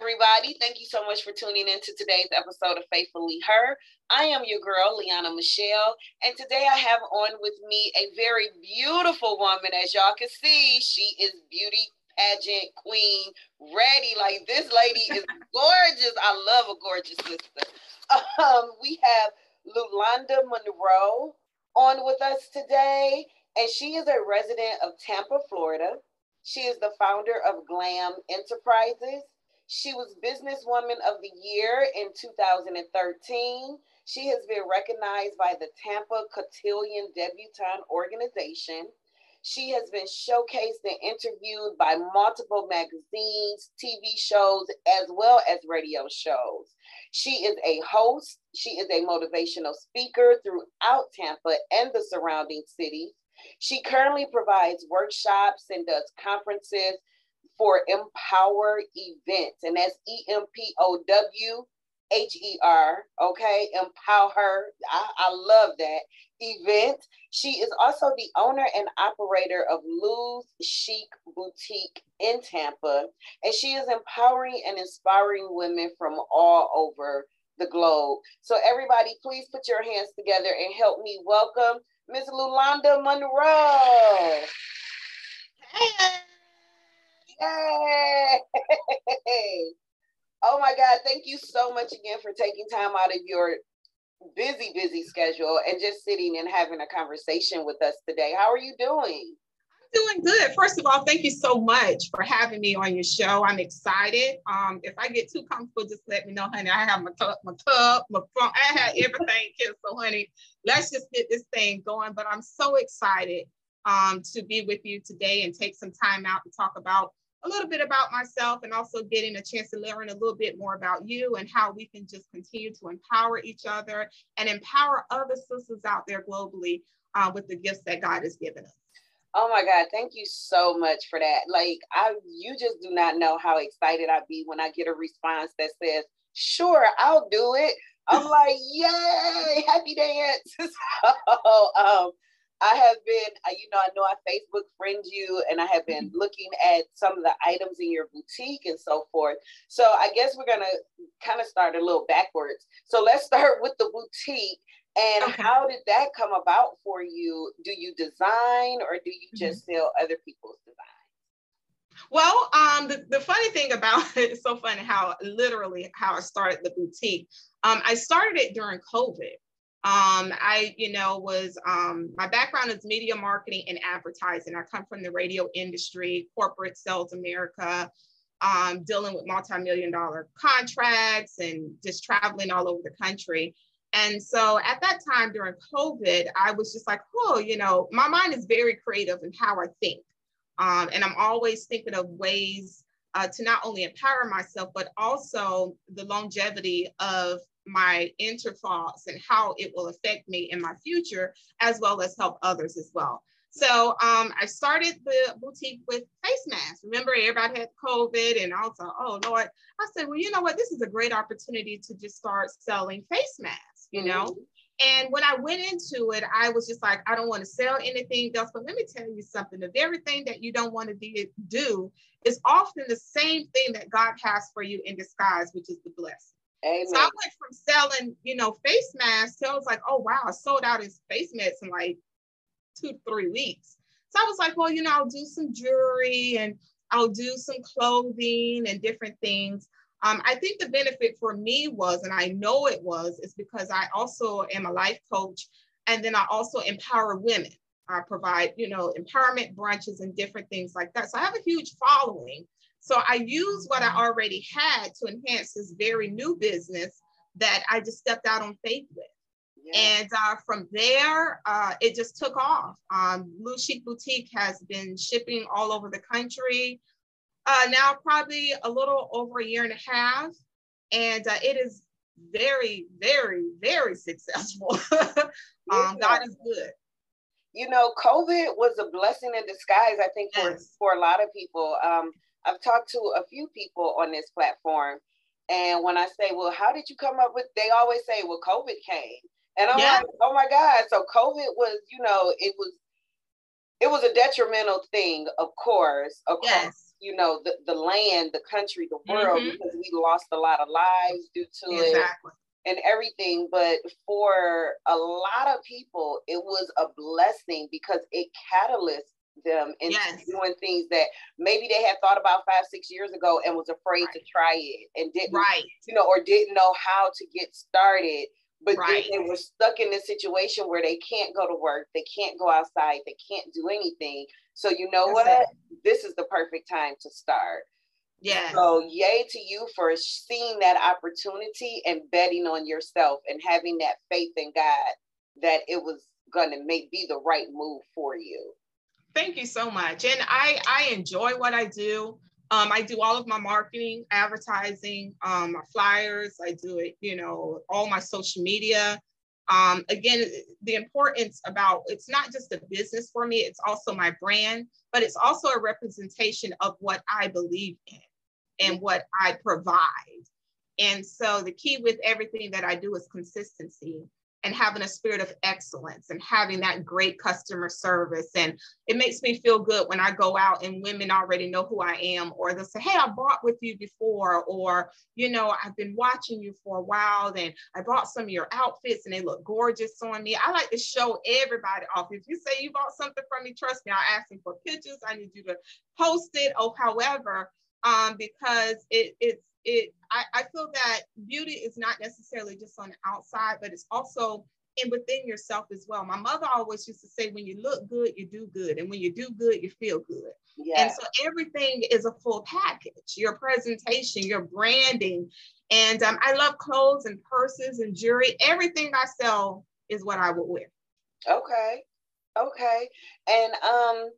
everybody. Thank you so much for tuning in to today's episode of Faithfully Her. I am your girl, Liana Michelle, and today I have on with me a very beautiful woman. As y'all can see, she is beauty pageant queen, ready. Like this lady is gorgeous. I love a gorgeous sister. Um, we have Lulanda Monroe on with us today, and she is a resident of Tampa, Florida. She is the founder of Glam Enterprises. She was Businesswoman of the Year in 2013. She has been recognized by the Tampa Cotillion Debutante Organization. She has been showcased and interviewed by multiple magazines, TV shows, as well as radio shows. She is a host, she is a motivational speaker throughout Tampa and the surrounding cities. She currently provides workshops and does conferences for Empower Events, and that's E M P O W H E R, okay? Empower. I, I love that event. She is also the owner and operator of Lou's Chic Boutique in Tampa, and she is empowering and inspiring women from all over the globe. So, everybody, please put your hands together and help me welcome Miss Lulanda Monroe. Hey. Yay! Oh my God, thank you so much again for taking time out of your busy, busy schedule and just sitting and having a conversation with us today. How are you doing? I'm doing good. First of all, thank you so much for having me on your show. I'm excited. Um, if I get too comfortable, just let me know, honey. I have my tub, my tub, my phone. I have everything here. So, honey, let's just get this thing going. But I'm so excited um, to be with you today and take some time out to talk about a little bit about myself and also getting a chance to learn a little bit more about you and how we can just continue to empower each other and empower other sisters out there globally uh, with the gifts that God has given us. Oh my God, thank you so much for that. Like I you just do not know how excited I'd be when I get a response that says, sure, I'll do it. I'm like, yay, happy dance. so um I have been, you know, I know I Facebook friend you and I have been mm-hmm. looking at some of the items in your boutique and so forth. So I guess we're going to kind of start a little backwards. So let's start with the boutique. And okay. how did that come about for you? Do you design or do you just mm-hmm. sell other people's designs? Well, um, the, the funny thing about it, it's so funny how literally how I started the boutique. Um, I started it during COVID. Um, I, you know, was um, my background is media marketing and advertising. I come from the radio industry, corporate sales America, um, dealing with multi-million dollar contracts and just traveling all over the country. And so at that time during COVID, I was just like, oh, you know, my mind is very creative in how I think. Um, and I'm always thinking of ways uh, to not only empower myself, but also the longevity of my interthoughts and how it will affect me in my future, as well as help others as well. So um, I started the boutique with face masks. Remember, everybody had COVID, and also, oh Lord, I said, well, you know what? This is a great opportunity to just start selling face masks. You know. Mm-hmm. And when I went into it, I was just like, I don't want to sell anything else. But let me tell you something the very thing that you don't want to do is often the same thing that God has for you in disguise, which is the blessing. Amen. So I went from selling, you know, face masks to I was like, oh wow, I sold out in face masks in like two, three weeks. So I was like, well, you know, I'll do some jewelry and I'll do some clothing and different things. Um, I think the benefit for me was, and I know it was, is because I also am a life coach and then I also empower women. I provide, you know, empowerment brunches and different things like that. So I have a huge following. So I used what I already had to enhance this very new business that I just stepped out on faith with. Yeah. And uh, from there, uh, it just took off. Um, Lou's Chic Boutique has been shipping all over the country uh, now, probably a little over a year and a half. And uh, it is very, very, very successful. um, God is good. You know, COVID was a blessing in disguise, I think, for, yes. for a lot of people. Um, I've talked to a few people on this platform. And when I say, well, how did you come up with, they always say, well, COVID came. And I'm like, oh my God. So COVID was, you know, it was, it was a detrimental thing, of course, of yes. you know, the, the land, the country, the world, mm-hmm. because we lost a lot of lives due to exactly. it and everything. But for a lot of people, it was a blessing because it catalyzed them into yes. doing things that maybe they had thought about five, six years ago and was afraid right. to try it and didn't, right. you know, or didn't know how to get started. But right. then they were stuck in this situation where they can't go to work, they can't go outside, they can't do anything. So you know That's what? It. This is the perfect time to start. Yeah. So yay to you for seeing that opportunity and betting on yourself and having that faith in God that it was going to make be the right move for you. Thank you so much. And I I enjoy what I do. Um, I do all of my marketing, advertising, um, my flyers. I do it, you know, all my social media. Um, again, the importance about it's not just a business for me, it's also my brand, but it's also a representation of what I believe in and what I provide. And so the key with everything that I do is consistency and having a spirit of excellence and having that great customer service. And it makes me feel good when I go out and women already know who I am, or they'll say, Hey, I bought with you before, or, you know, I've been watching you for a while and I bought some of your outfits and they look gorgeous on me. I like to show everybody off. If you say you bought something from me, trust me, I'll ask you for pictures. I need you to post it or however, um, because it, it's, it I, I feel that beauty is not necessarily just on the outside, but it's also in within yourself as well. My mother always used to say, when you look good, you do good. And when you do good, you feel good. Yeah. And so everything is a full package, your presentation, your branding. And um, I love clothes and purses and jewelry. Everything I sell is what I would wear. Okay. Okay. And um,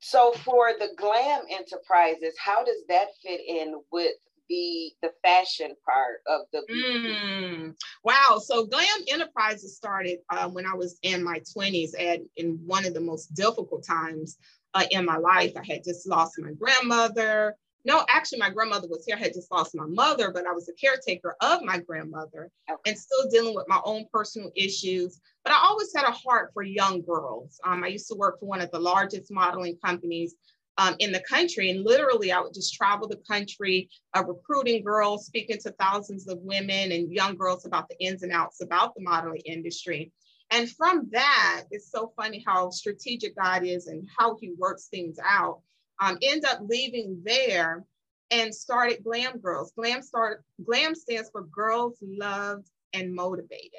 so for the glam enterprises how does that fit in with the the fashion part of the mm, wow. So glam enterprises started uh, when i was in my 20s and in one of the most difficult times uh, in my life. I had just lost my grandmother no, actually, my grandmother was here. I had just lost my mother, but I was a caretaker of my grandmother okay. and still dealing with my own personal issues. But I always had a heart for young girls. Um, I used to work for one of the largest modeling companies um, in the country. And literally, I would just travel the country, uh, recruiting girls, speaking to thousands of women and young girls about the ins and outs about the modeling industry. And from that, it's so funny how strategic God is and how he works things out um, end up leaving there and started Glam Girls. Glam started, Glam stands for Girls Loved and Motivated.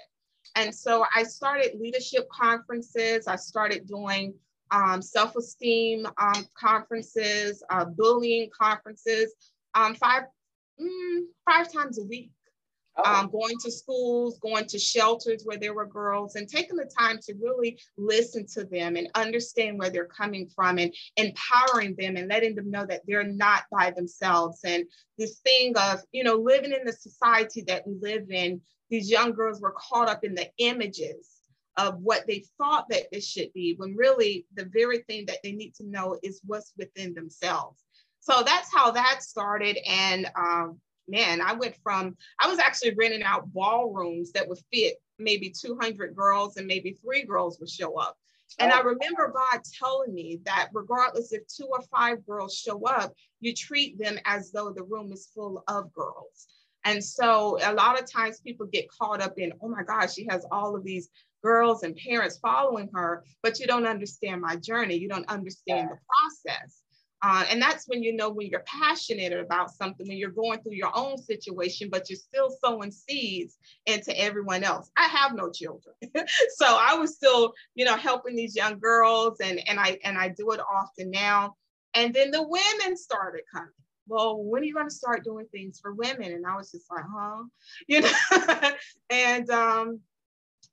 And so I started leadership conferences. I started doing um, self-esteem um, conferences, uh, bullying conferences, um, five, mm, five times a week. Um, going to schools, going to shelters where there were girls, and taking the time to really listen to them and understand where they're coming from and empowering them and letting them know that they're not by themselves. And this thing of, you know, living in the society that we live in, these young girls were caught up in the images of what they thought that this should be, when really the very thing that they need to know is what's within themselves. So that's how that started. And um, man, I went from, I was actually renting out ballrooms that would fit maybe 200 girls and maybe three girls would show up. And oh, I oh. remember God telling me that regardless if two or five girls show up, you treat them as though the room is full of girls. And so a lot of times people get caught up in, oh my gosh, she has all of these girls and parents following her, but you don't understand my journey. You don't understand the process. Uh, and that's when you know when you're passionate about something, when you're going through your own situation, but you're still sowing seeds into everyone else. I have no children. so I was still, you know, helping these young girls and, and I and I do it often now. And then the women started coming. Well, when are you going to start doing things for women? And I was just like, huh? You know, and um,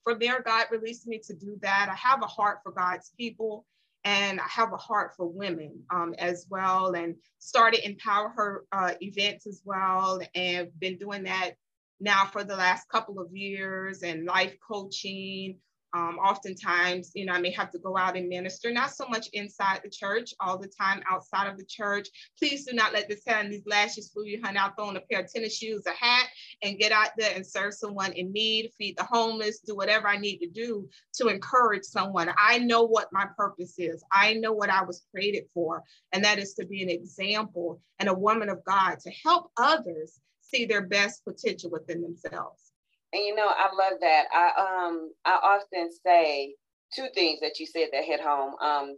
from there, God released me to do that. I have a heart for God's people and I have a heart for women um, as well, and started Empower Her uh, events as well, and been doing that now for the last couple of years, and life coaching, Um, oftentimes, you know, I may have to go out and minister, not so much inside the church all the time, outside of the church. Please do not let this and these lashes fool you, honey. I'll throw on a pair of tennis shoes, a hat, and get out there and serve someone in need, feed the homeless, do whatever I need to do to encourage someone. I know what my purpose is. I know what I was created for, and that is to be an example and a woman of God to help others see their best potential within themselves. And you know, I love that. I um I often say two things that you said that hit home. Um,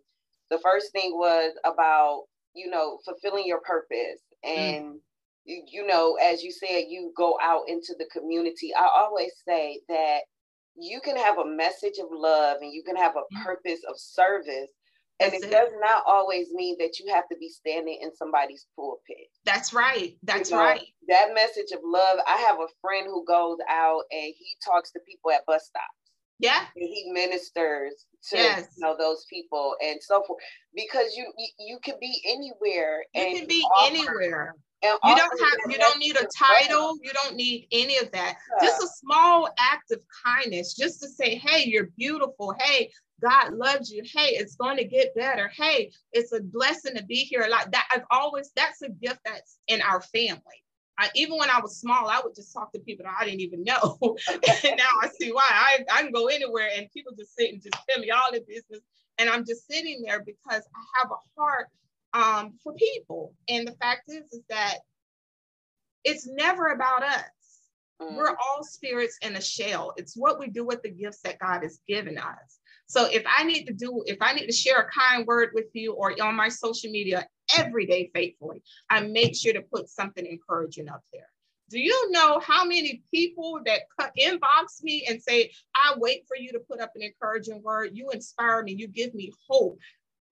the first thing was about you know fulfilling your purpose mm. and. Mm. You, you know, as you said, you go out into the community. I always say that you can have a message of love and you can have a mm. purpose of service and it, does not always mean that you have to be standing in somebody's pulpit. That's right. That's you know, right. That message of love. I have a friend who goes out and he talks to people at bus stops. Yeah. And he ministers to yes. you know those people and so forth. Because you you, you can be anywhere. You can be anywhere. And you don't have you don't need a title, you don't need any of that. Yeah. Just a small act of kindness, just to say, hey, you're beautiful. Hey, God loves you. Hey, it's going to get better. Hey, it's a blessing to be here. Like that, I've always, that's a gift that's in our family. I, even when I was small, I would just talk to people that I didn't even know. and now I see why. I, I can go anywhere and people just sit and just tell me all the business. And I'm just sitting there because I have a heart um, for people. And the fact is, is that it's never about us. Mm. We're all spirits in a shell. It's what we do with the gifts that God has given us. So if I need to do, if I need to share a kind word with you or on my social media every day faithfully, I make sure to put something encouraging up there. Do you know how many people that inbox me and say, I wait for you to put up an encouraging word? You inspire me, you give me hope.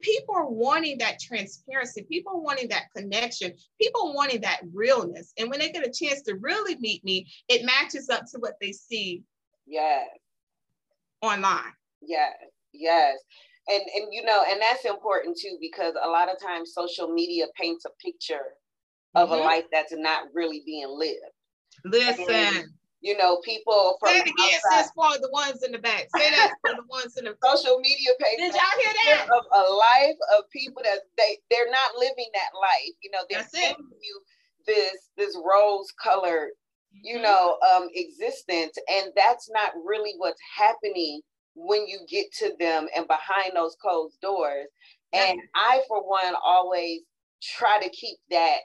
People are wanting that transparency, people are wanting that connection, people wanting that realness. And when they get a chance to really meet me, it matches up to what they see yes. online. Yes, yes. And and you know, and that's important too because a lot of times social media paints a picture of mm-hmm. a life that's not really being lived. Listen. And, you know, people from Say it again, sis, for the ones in the back. Say that for the ones in the social media page. Did y'all hear that? Of a life of people that they they're not living that life. You know, they're giving you this this rose colored, you mm-hmm. know, um, existence, and that's not really what's happening when you get to them and behind those closed doors. And I, for one, always try to keep that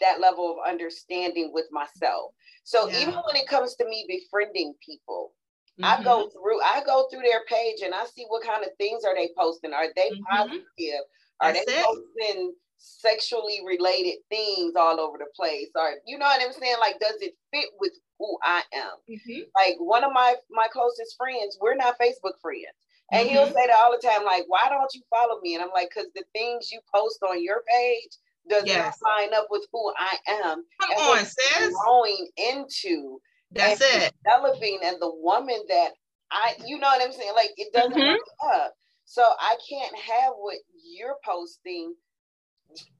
that level of understanding with myself. So yeah. even when it comes to me befriending people, mm-hmm. I go mm-hmm. through I go through their page and I see what kind of things are they posting. Are they mm-hmm. positive? Are That's they it. posting sexually related things all over the place? Or you know what I'm saying? Like, does it fit with who I am. Mm-hmm. Like one of my my closest friends, we're not Facebook friends. And mm-hmm. he'll say that all the time, like, why don't you follow me? And I'm like, because the things you post on your page does yes. not line up with who I am. Come on, sis. Growing into that's it. Developing and the woman that I, you know what I'm saying? Like it doesn't mm-hmm. up. So I can't have what you're posting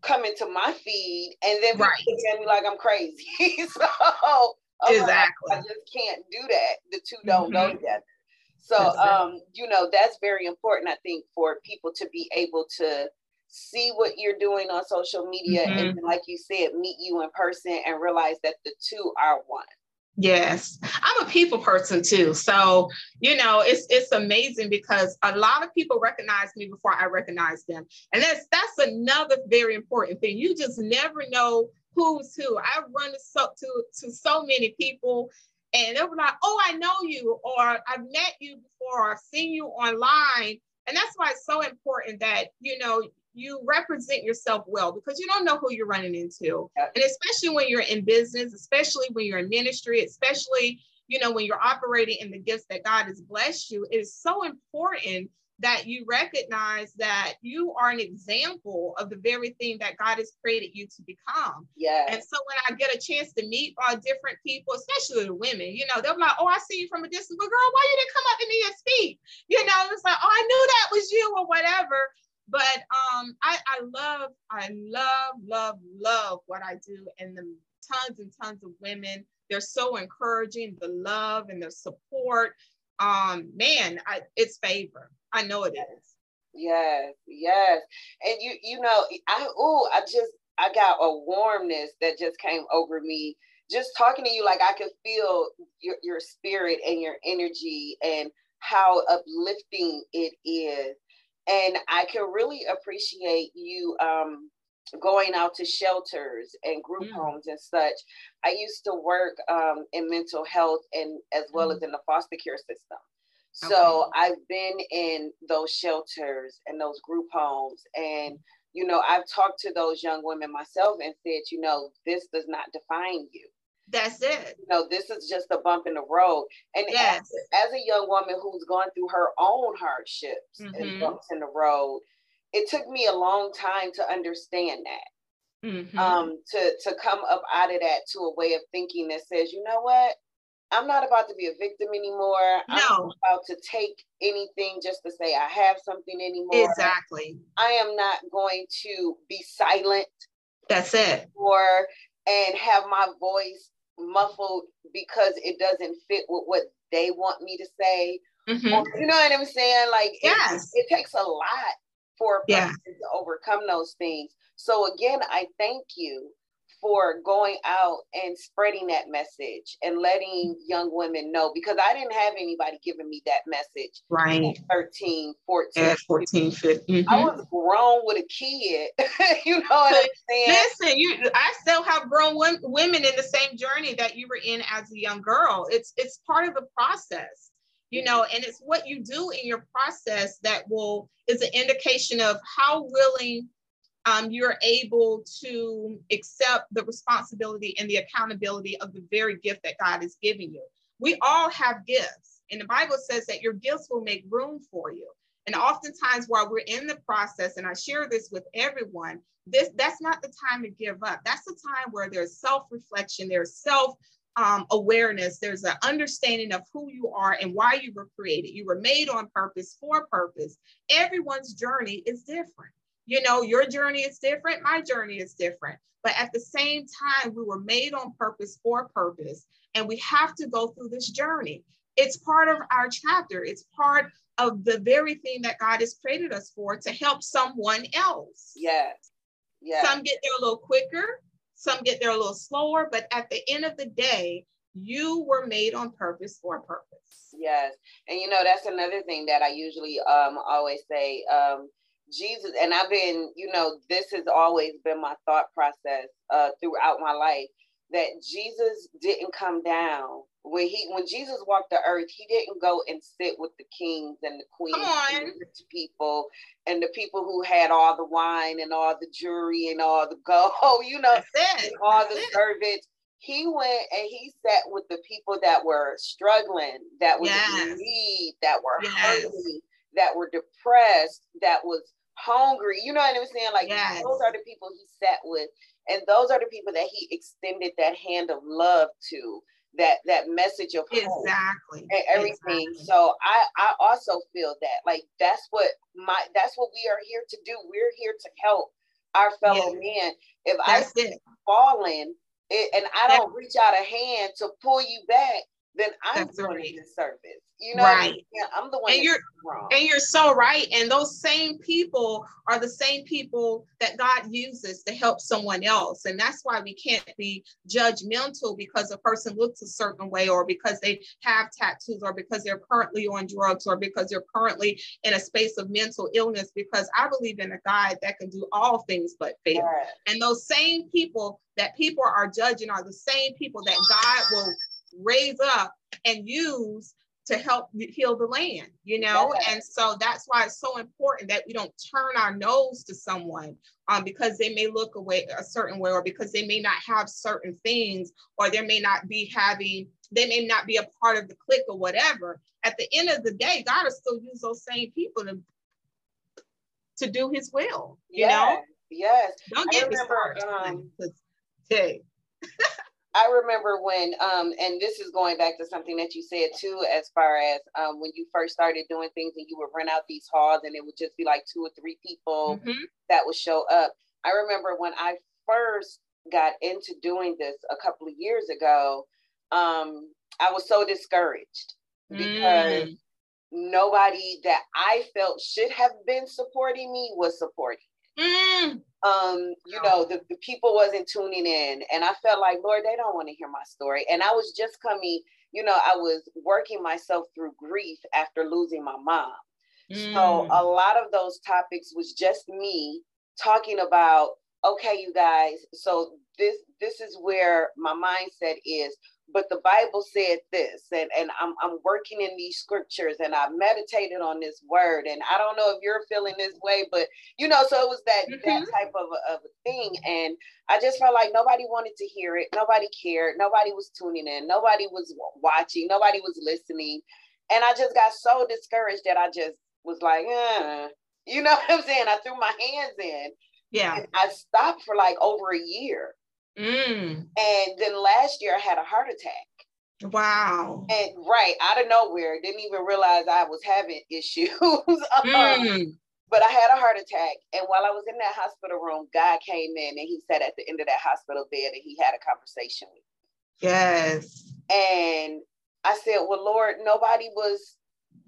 come into my feed and then right. tell me like I'm crazy. so exactly. I just can't do that. The two don't mm-hmm. go together. So, um, you know, that's very important, I think, for people to be able to see what you're doing on social media mm-hmm. and, like you said, meet you in person and realize that the two are one. Yes, I'm a people person too. So, you know, it's it's amazing because a lot of people recognize me before I recognize them. And that's that's another very important thing. You just never know who's who. I've run to so, to, to so many people and they were like, oh, I know you, or I've met you before, or I've seen you online. And that's why it's so important that, you know, you represent yourself well because you don't know who you're running into. And especially when you're in business, especially when you're in ministry, especially, you know, when you're operating in the gifts that God has blessed you, it is so important that you recognize that you are an example of the very thing that God has created you to become. Yeah. And so when I get a chance to meet uh, different people, especially the women, you know, they're like, oh, I see you from a distance, but girl, why you didn't come up and speak? You know, it's like, oh, I knew that was you or whatever. But um, I, I love, I love, love, love what I do and the tons and tons of women. They're so encouraging, the love and the support um, man, I, it's favor. I know it is. Yes, yes. And you, you know, I oh, I just I got a warmness that just came over me just talking to you. Like I could feel your your spirit and your energy and how uplifting it is. And I can really appreciate you um going out to shelters and group mm. homes and such. I used to work um, in mental health and as well mm. as in the foster care system. So okay. I've been in those shelters and those group homes and you know I've talked to those young women myself and said, you know, this does not define you. That's it. You know, this is just a bump in the road. And yes. as, as a young woman who's gone through her own hardships mm-hmm. and bumps in the road, it took me a long time to understand that. Mm-hmm. Um, to to come up out of that to a way of thinking that says, you know what, I'm not about to be a victim anymore. No. I'm not about to take anything just to say I have something anymore. Exactly. I am not going to be silent. That's it. Or and have my voice muffled because it doesn't fit with what they want me to say. Mm-hmm. Or, you know what I'm saying? Like yes. it, it takes a lot for a person yeah. to overcome those things. So again, I thank you for going out and spreading that message and letting young women know because I didn't have anybody giving me that message. Right. 13, 14. At 14, 15. Mm-hmm. I was grown with a kid. you know what I'm saying? Listen, you I still have grown women in the same journey that you were in as a young girl. It's it's part of the process you know and it's what you do in your process that will is an indication of how willing um, you're able to accept the responsibility and the accountability of the very gift that God is giving you. We all have gifts, and the Bible says that your gifts will make room for you. And oftentimes, while we're in the process, and I share this with everyone, this that's not the time to give up. That's the time where there's self-reflection, there's self um, awareness, there's an understanding of who you are and why you were created. You were made on purpose for purpose. Everyone's journey is different. You know, your journey is different, my journey is different. But at the same time, we were made on purpose for purpose, and we have to go through this journey. It's part of our chapter, it's part of the very thing that God has created us for to help someone else. Yes. Yes. Some get there a little quicker, some get there a little slower, but at the end of the day, you were made on purpose for a purpose. Yes. And you know, that's another thing that I usually um always say. Um, Jesus, and I've been, you know, this has always been my thought process uh, throughout my life that Jesus didn't come down when he when Jesus walked the earth. He didn't go and sit with the kings and the queens, and the rich people, and the people who had all the wine and all the jewelry and all the gold, you know, all the servants. He went and he sat with the people that were struggling, that were yes. in need, that were yes. hurting, that were depressed, that was hungry. You know what I'm saying? Like yes. those are the people he sat with, and those are the people that he extended that hand of love to. That that message of exactly and everything. Exactly. So I I also feel that like that's what my that's what we are here to do. We're here to help our fellow yes. men. If that's I fallen it, and I don't reach out a hand to pull you back, then I'm That's doing right. a disservice. You know, right? Yeah, I'm the one. And you're wrong. And you're so right. And those same people are the same people that God uses to help someone else. And that's why we can't be judgmental because a person looks a certain way, or because they have tattoos, or because they're currently on drugs, or because they're currently in a space of mental illness. Because I believe in a God that can do all things but fail. And those same people that people are judging are the same people that God will raise up and use to help heal the land, you know? Yeah. And so that's why it's so important that we don't turn our nose to someone um, because they may look away a certain way or because they may not have certain things or they may not be having, they may not be a part of the clique or whatever. At the end of the day, God will still use those same people to, to do his will, you yes. know? Yes. Don't get me started. Um, hey. I remember when, um, and this is going back to something that you said too, as far as um, when you first started doing things and you would rent out these halls and it would just be like two or three people mm-hmm. that would show up. I remember when I first got into doing this a couple of years ago, um, I was so discouraged because mm. nobody that I felt should have been supporting me was supporting. Mm. Um, you know, the, the people wasn't tuning in, and I felt like, Lord, they don't want to hear my story. And I was just coming, you know, I was working myself through grief after losing my mom. Mm. So a lot of those topics was just me talking about, okay, you guys, so this this is where my mindset is but the bible said this and, and I'm, I'm working in these scriptures and i meditated on this word and i don't know if you're feeling this way but you know so it was that mm-hmm. that type of a, of a thing and i just felt like nobody wanted to hear it nobody cared nobody was tuning in nobody was watching nobody was listening and i just got so discouraged that i just was like eh. you know what i'm saying i threw my hands in yeah i stopped for like over a year Mm. And then last year I had a heart attack. Wow. And right out of nowhere, didn't even realize I was having issues. Um, mm. But I had a heart attack. And while I was in that hospital room, God came in and he sat at the end of that hospital bed and he had a conversation with me. Yes. And I said, Well, Lord, nobody was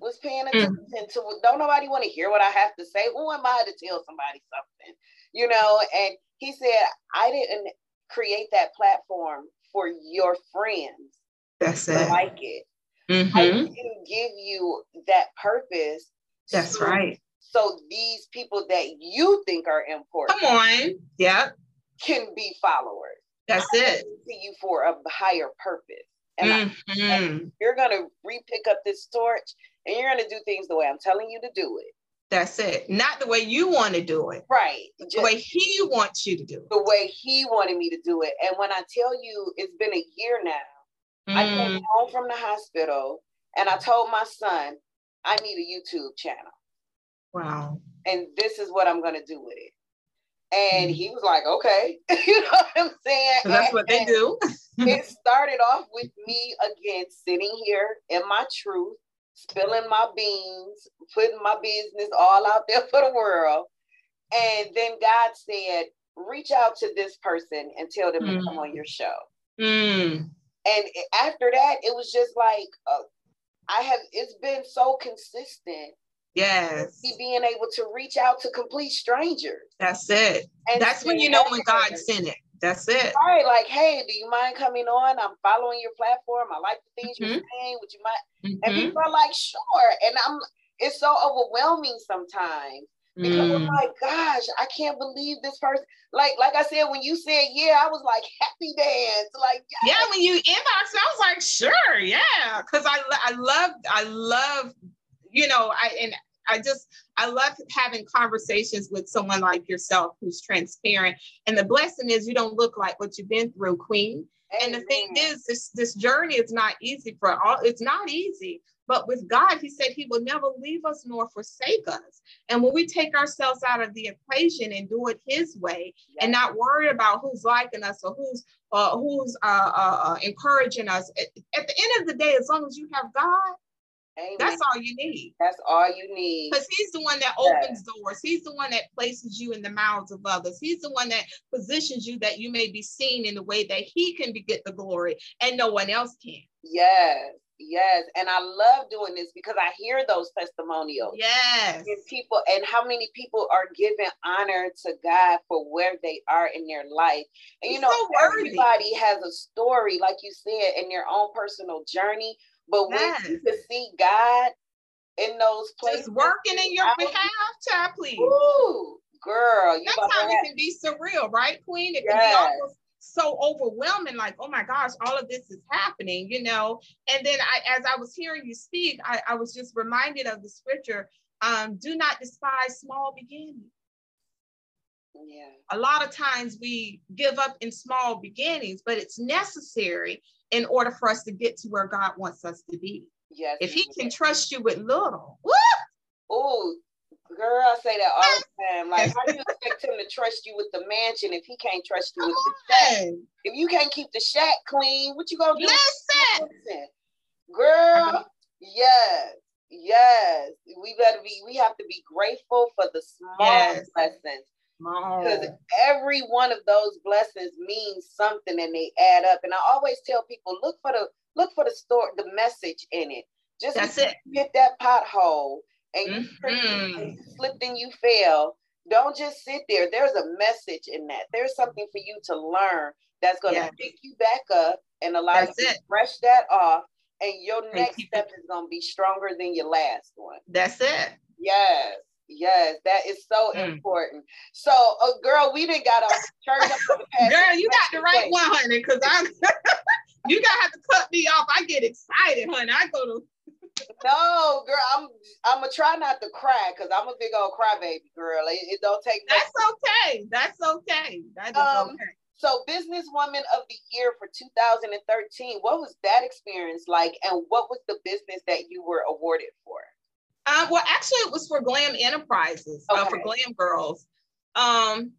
was paying mm. attention mm. to don't nobody want to hear what I have to say. Who am I to tell somebody something? You know, and he said, I didn't create that platform for your friends That's it. like it. Mm-hmm. I can give you that purpose. That's so, right. So these people that you think are important, come on, yeah, can be followers. That's I it. See you for a higher purpose, and, mm-hmm. I, and you're gonna re-pick up this torch, and you're gonna do things the way I'm telling you to do it. That's it. Not the way you want to do it. Right. Just the way he wants you to do it. The way he wanted me to do it. And when I tell you it's been a year now, mm. I came home from the hospital and I told my son, I need a YouTube channel. Wow. And this is what I'm going to do with it. And mm. he was like, okay. you know what I'm saying? that's and, what they do. it started off with me again sitting here in my truth spilling my beans, putting my business all out there for the world. And then God said, reach out to this person and tell them mm. to come on your show. Mm. And after that, it was just like, uh, I have, it's been so consistent. Yes. Me being able to reach out to complete strangers. That's it. And that's when you know when God sent it. That's it. All right, like, hey, do you mind coming on? I'm following your platform. I like the things mm-hmm. you're saying. Would you mind? Mm-hmm. And people are like, sure. And I'm it's so overwhelming sometimes because mm. I'm like, gosh, I can't believe this person. Like, like I said, when you said yeah, I was like happy dance. Like, yes. yeah, when you inbox, I was like, sure, yeah, because I I love I love you know I and I just I love having conversations with someone like yourself who's transparent. And the blessing is you don't look like what you've been through, Queen. Amen. And the thing is, this this journey is not easy for all. It's not easy. But with God, He said He will never leave us nor forsake us. And when we take ourselves out of the equation and do it His way, yes. and not worry about who's liking us or who's uh, who's uh, uh, uh encouraging us, at, at the end of the day, as long as you have God, Amen. That's all you need. That's all you need. Because he's the one that opens yes. doors. He's the one that places you in the mouths of others. He's the one that positions you that you may be seen in the way that he can be, get the glory and no one else can. Yes. Yes, and I love doing this because I hear those testimonials. Yes, and people and how many people are giving honor to God for where they are in their life. And you know, so everybody has a story, like you said, in their own personal journey. But yes. when can see God in those places, Just working in your behalf, child, please. Ooh, girl, you how it can be surreal, right, Queen? It yes. can be almost so overwhelming, like, oh my gosh, all of this is happening, you know. And then I, as I was hearing you speak, I, I was just reminded of the scripture, um, do not despise small beginnings. Yeah. A lot of times we give up in small beginnings, but it's necessary in order for us to get to where God wants us to be. Yes. If He can trust you with little, oh, girl, I say that all the time. Like, how do you expect Him to trust you with the mansion if He can't trust you with the shack? If you can't keep the shack clean, what you gonna do? Listen, Listen. girl. Yes. Yes, we better be. We have to be grateful for the small yes. blessings because every one of those blessings means something and they add up. And I always tell people, look for the look for the story, the message in it. Just That's it. get that pothole and you mm-hmm. slipped and you fell. Don't just sit there. There's a message in that. There's something for you to learn that's going to yes. pick you back up and allow that's you to it. brush that off. And your next step is going to be stronger than your last one. That's it. Yes. Yes, that is so mm. important. So, uh, girl, we didn't got off church up the past. Girl, you got the right one, honey, because I'm you gotta have to cut me off. I get excited, honey. I go to no, girl, I'm I'm gonna try not to cry because I'm a big old crybaby girl. It, it don't take. That's okay. That's okay. That um, okay. So, businesswoman of the year for 2013. What was that experience like, and what was the business that you were awarded for? Uh, well, actually, it was for Glam Enterprises, okay. uh, for Glam Girls. Um,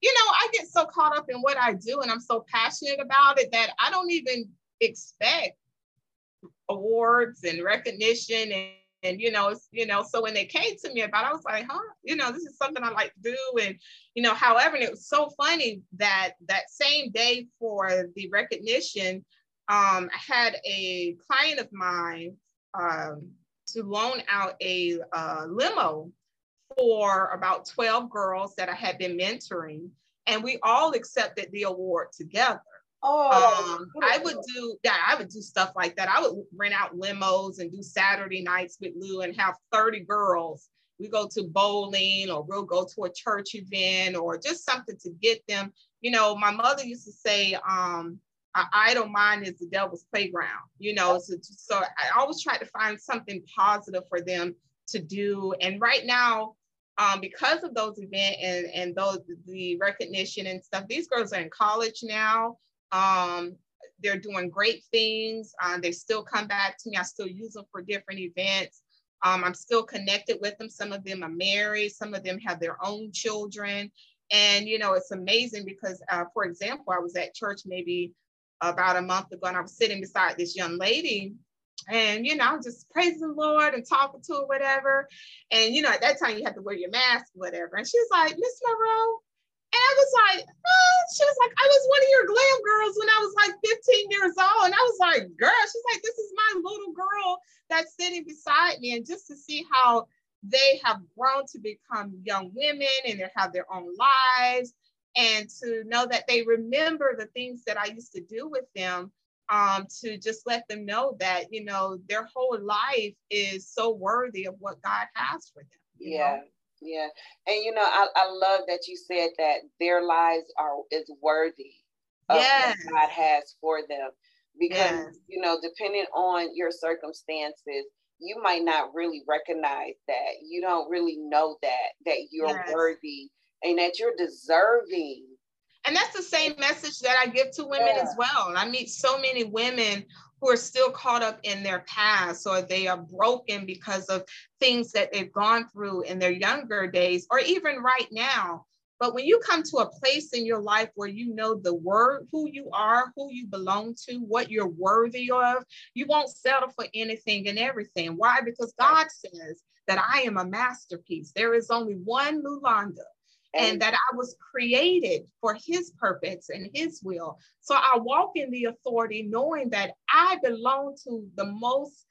you know, I get so caught up in what I do, and I'm so passionate about it that I don't even expect awards and recognition and, and you know you know so when they came to me about it, I was like huh you know this is something I like to do and you know however and it was so funny that that same day for the recognition um, I had a client of mine um, to loan out a uh, limo for about 12 girls that I had been mentoring and we all accepted the award together Oh, um, I would do yeah, I would do stuff like that. I would rent out limos and do Saturday nights with Lou and have 30 girls. We go to bowling or we'll go to a church event or just something to get them. You know, my mother used to say, um, an idle mind is the devil's playground, you know. So, so I always try to find something positive for them to do. And right now, um, because of those events and, and those the recognition and stuff, these girls are in college now. Um, they're doing great things. Uh, they still come back to me. I still use them for different events. Um, I'm still connected with them. Some of them are married. Some of them have their own children. And, you know, it's amazing because, uh, for example, I was at church maybe about a month ago and I was sitting beside this young lady and, you know, just praising the Lord and talking to her, whatever. And, you know, at that time you have to wear your mask, whatever. And she's like, Miss Monroe, and I was like, oh, she was like, I was one of your glam girls when I was like 15 years old. And I was like, girl, she's like, this is my little girl that's sitting beside me. And just to see how they have grown to become young women and they have their own lives and to know that they remember the things that I used to do with them um, to just let them know that, you know, their whole life is so worthy of what God has for them. yeah. Know? Yeah. And you know, I, I love that you said that their lives are is worthy of yes. what God has for them. Because, yes. you know, depending on your circumstances, you might not really recognize that. You don't really know that, that you're yes. worthy and that you're deserving and that's the same message that I give to women yeah. as well. I meet so many women who are still caught up in their past or they are broken because of things that they've gone through in their younger days or even right now. But when you come to a place in your life where you know the word, who you are, who you belong to, what you're worthy of, you won't settle for anything and everything. Why? Because God says that I am a masterpiece. There is only one Lulanda and that I was created for his purpose and his will. So I walk in the authority knowing that I belong to the most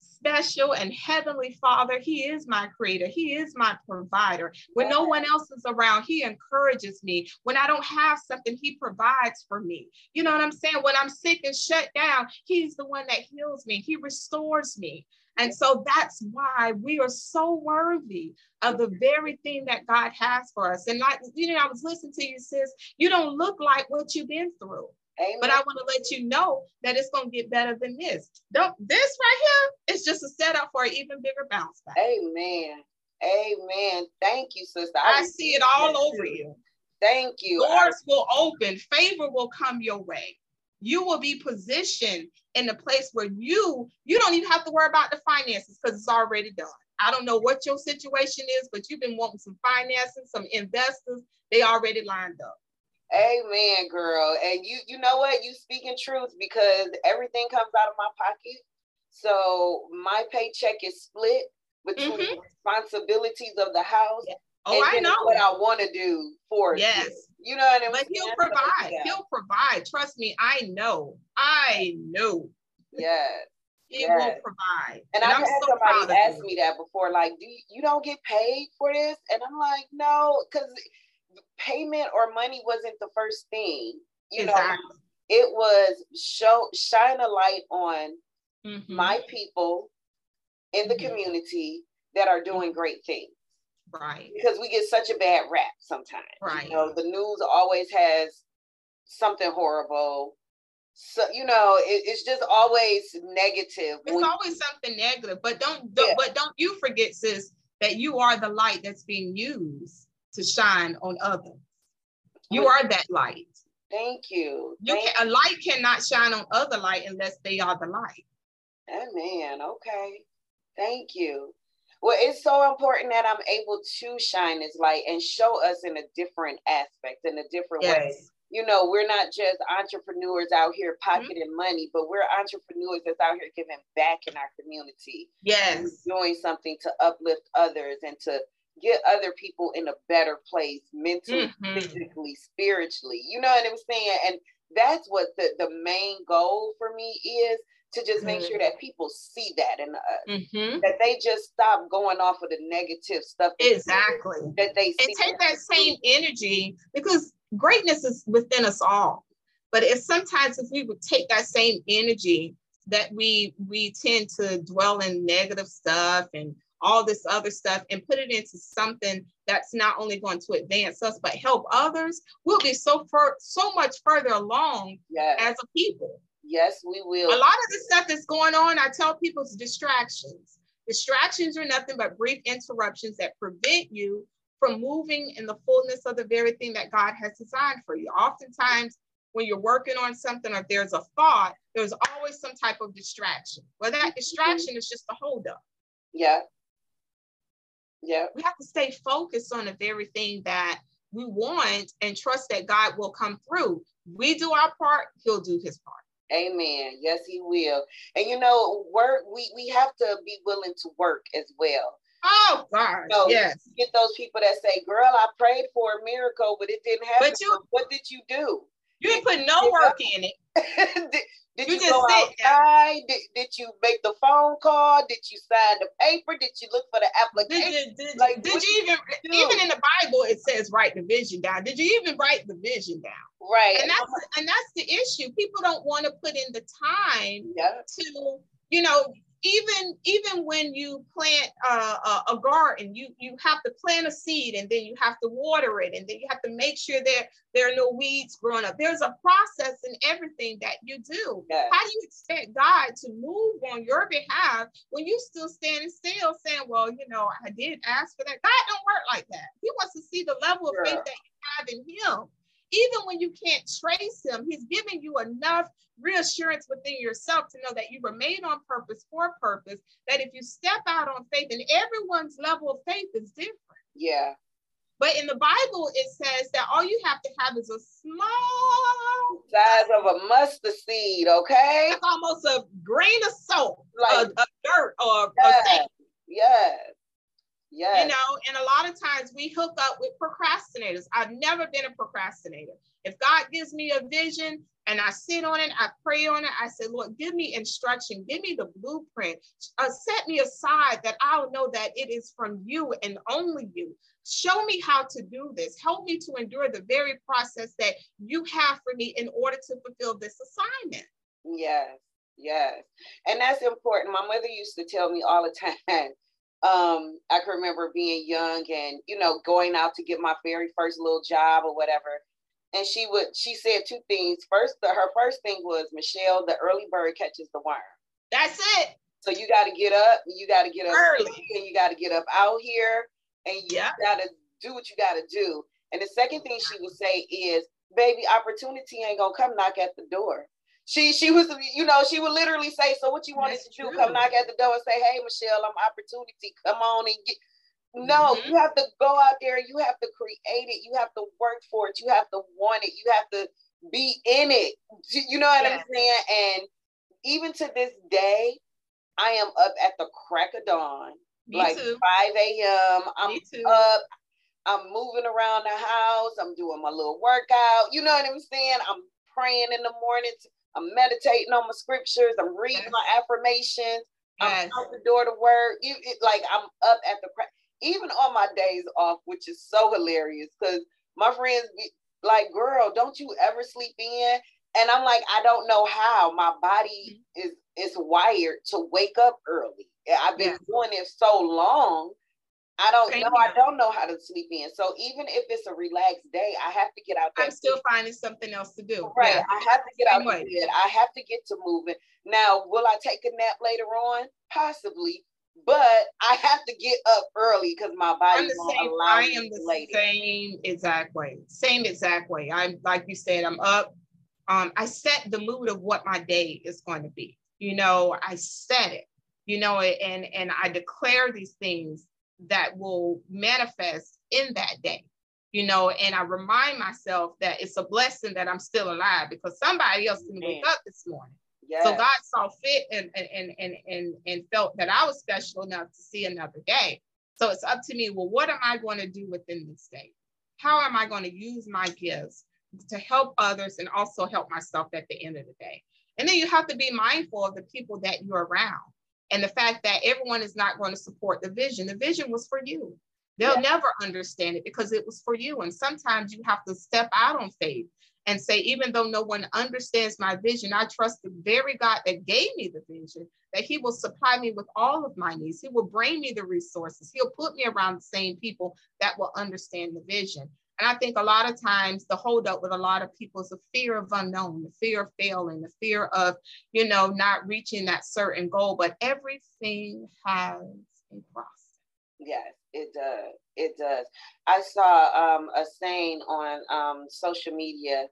special and heavenly father. He is my creator. He is my provider. When no one else is around, he encourages me. When I don't have something, he provides for me. You know what I'm saying? When I'm sick and shut down, he's the one that heals me. He restores me. And so that's why we are so worthy of the very thing that God has for us. And like, you know, I was listening to you, sis, you don't look like what you've been through. Amen. But I want to let you know that it's going to get better than this. Don't this right here is just a setup for an even bigger bounce back. Amen. Amen. Thank you, sister. I, I see it all over you. Thank you. Doors will open, favor will come your way you will be positioned in a place where you you don't even have to worry about the finances because it's already done. I don't know what your situation is, but you've been wanting some financing, some investors. They already lined up. Amen, girl. And you you know what? You speaking truth because everything comes out of my pocket. So my paycheck is split between mm-hmm. responsibilities of the house. Yeah. Oh, I know what I want to do for yes. You. Know what I mean? But he'll provide. He'll provide. Trust me, I know. I know. Yes. He yes. will provide. And, and I've I'm had so somebody ask me that before, like, do you, you don't get paid for this? And I'm like, no, because payment or money wasn't the first thing. You exactly. know, it was show shine a light on mm-hmm. my people in the mm-hmm. community that are doing great things. Right. Because we get such a bad rap sometimes. Right. You know, the news always has something horrible. So you know, it, it's just always negative. It's always something negative. But don't, don't yeah. but don't you forget, sis, that you are the light that's being used to shine on others. You are that light. Thank you. You Thank can, a light cannot shine on other light unless they are the light. Amen. Okay. Thank you. Well, it's so important that I'm able to shine this light and show us in a different aspect, in a different yes. way. You know, we're not just entrepreneurs out here mm-hmm. pocketing mm-hmm. money, but we're entrepreneurs that's out here giving back in our community. Yes. Doing something to uplift others and to get other people in a better place mentally, mm-hmm. physically, spiritually. You know what I'm saying? And that's what the, the main goal for me is to just make sure mm-hmm. that people see that and uh, mm-hmm. that they just stop going off of the negative stuff. Exactly. That they and take that same energy because greatness is within us all. But if sometimes if we would take that same energy that we we tend to dwell in negative stuff and all this other stuff and put it into something that's not only going to advance us but help others, we'll be so far so much further along yes. as a people. Yes, we will. A lot of the stuff that's going on, I tell people, is distractions. Distractions are nothing but brief interruptions that prevent you from moving in the fullness of the very thing that God has designed for you. Oftentimes, when you're working on something or there's a thought, there's always some type of distraction. Well, that mm-hmm. distraction is just a holdup. Yeah. Yeah. We have to stay focused on the very thing that we want and trust that God will come through. We do our part, He'll do His part. Amen. Yes, He will. And you know, work. We we have to be willing to work as well. Oh God, so yes. Get those people that say, "Girl, I prayed for a miracle, but it didn't happen." But you, what did you do? You didn't put no work in it. did, did you, you go outside? Did, did you make the phone call? Did you sign the paper? Did you look for the application? Did, did, like, did you even even in the Bible it says write the vision down? Did you even write the vision down? Right. And that's and that's the issue. People don't want to put in the time yeah. to you know even even when you plant a, a, garden you you have to plant a seed and then you have to water it and then you have to make sure there there are no weeds growing up. There's a process in everything that you do. Yes. how do you expect god to move on your behalf when you still standing still saying well you know i did ask for that. God don't work like that. He wants to see the level of faith that you have in him even when you can't trace him, he's giving you enough reassurance within yourself to know that you were made on purpose for a purpose, that if you step out on faith, and everyone's level of faith is different. Yeah. But in the Bible, it says that all you have to have is a small size of a mustard seed, okay? That's almost a grain of salt, like, a, a dirt or yes, a yes. Yeah. You know, and a lot of times we hook up with procrastinators. I've never been a procrastinator. If God gives me a vision and I sit on it, I pray on it, I say, Lord, give me instruction, give me the blueprint, uh, set me aside that I'll know that it is from you and only you. Show me how to do this. Help me to endure the very process that you have for me in order to fulfill this assignment. Yes, yes. And that's important. My mother used to tell me all the time um, I can remember being young and, you know, going out to get my very first little job or whatever. And she would, she said two things. First, the, her first thing was, Michelle, the early bird catches the worm. That's it. So you got to get up, you got to get up early, and you got to get up out here, and you yep. got to do what you got to do. And the second thing she would say is, baby, opportunity ain't gonna come knock at the door she she was you know she would literally say so what you wanted That's to do? come knock at the door and say hey michelle i'm opportunity. Come on and get no mm-hmm. you have to go out there you have to create it. You have to work for it. You have to want it. You have to be in it. You know what i'm saying? And even to this day i am up at the crack of dawn. Me like too. 5 a.m i'm up. I'm moving around the house. I'm doing my little workout. You know what i'm saying? I'm praying in the morning I'm meditating on my scriptures. I'm reading yes. my affirmations. Yes. I'm out the door to work. You, it, like I'm up at the even on my days off, which is so hilarious because my friends be like, "Girl, don't you ever sleep in?" And I'm like, I don't know how my body mm-hmm. is is wired to wake up early. I've been yeah. doing it so long I don't Same know. I don't know how to sleep in. So even if it's a relaxed day, I have to get out there. I'm still finding something else to do. Right. Yeah. I have to get Same out way. bed. I have to get to moving. Now, will I take a nap later on? Possibly. But I have to get up early because my body won't same, allow I am the later. same exact way. Same exact way. I'm like you said, I'm up. Um, I set the mood of what my day is going to be. You know, I set it, you know, it and and I declare these things that will manifest in that day you know? And i remind myself that it's a blessing that i'm still alive because somebody else didn't wake up this morning. Yes. so god saw fit and, and and and and felt that i was special enough to see another day. So it's up to me well what am i going to do within this day? How am i going to use my gifts to help others and also help myself at the end of the day? And then you have to be mindful of the people that you're around and the fact that everyone is not going to support the vision. The vision was for you. They'll yeah. never understand it because it was for you. And sometimes you have to step out on faith and say, even though no one understands my vision, I trust the very God that gave me the vision, that He will supply me with all of my needs. He will bring me the resources. He'll put me around the same people that will understand the vision. And I think a lot of times the holdup with a lot of people is the fear of unknown, the fear of failing, the fear of, you know, not reaching that certain goal. But everything has a process. Yes, it does. It does. I saw um, a saying on um, social media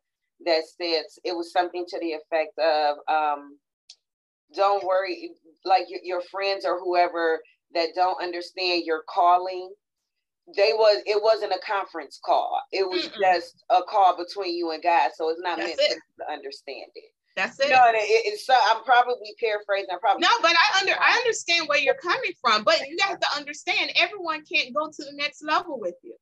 that says it was something to the effect of, um, "Don't worry, like your, your friends or whoever that don't understand your calling." They was it wasn't a conference call. It was Mm-mm. just a call between you and God. So it's not That's meant it. to understand it. That's it. No, it, it's so I'm probably paraphrasing. I probably no, but I under I understand where you're coming from. But you have to understand, everyone can't go to the next level with you.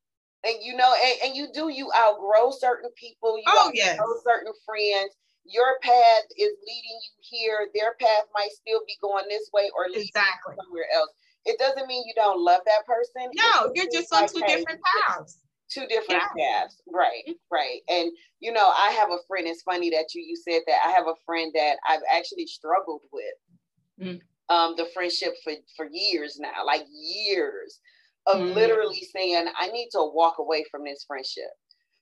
And you know, and, and you do you outgrow certain people. You oh yes. certain friends. Your path is leading you here. Their path might still be going this way or leading exactly. somewhere else it doesn't mean you don't love that person. No, you're just on two different paths. Two different yeah. paths. Right, mm-hmm. right. And you know, I have a friend, it's funny that you you said that. I have a friend that I've actually struggled with mm. um the friendship for for years now, like years of mm. literally saying, I need to walk away from this friendship.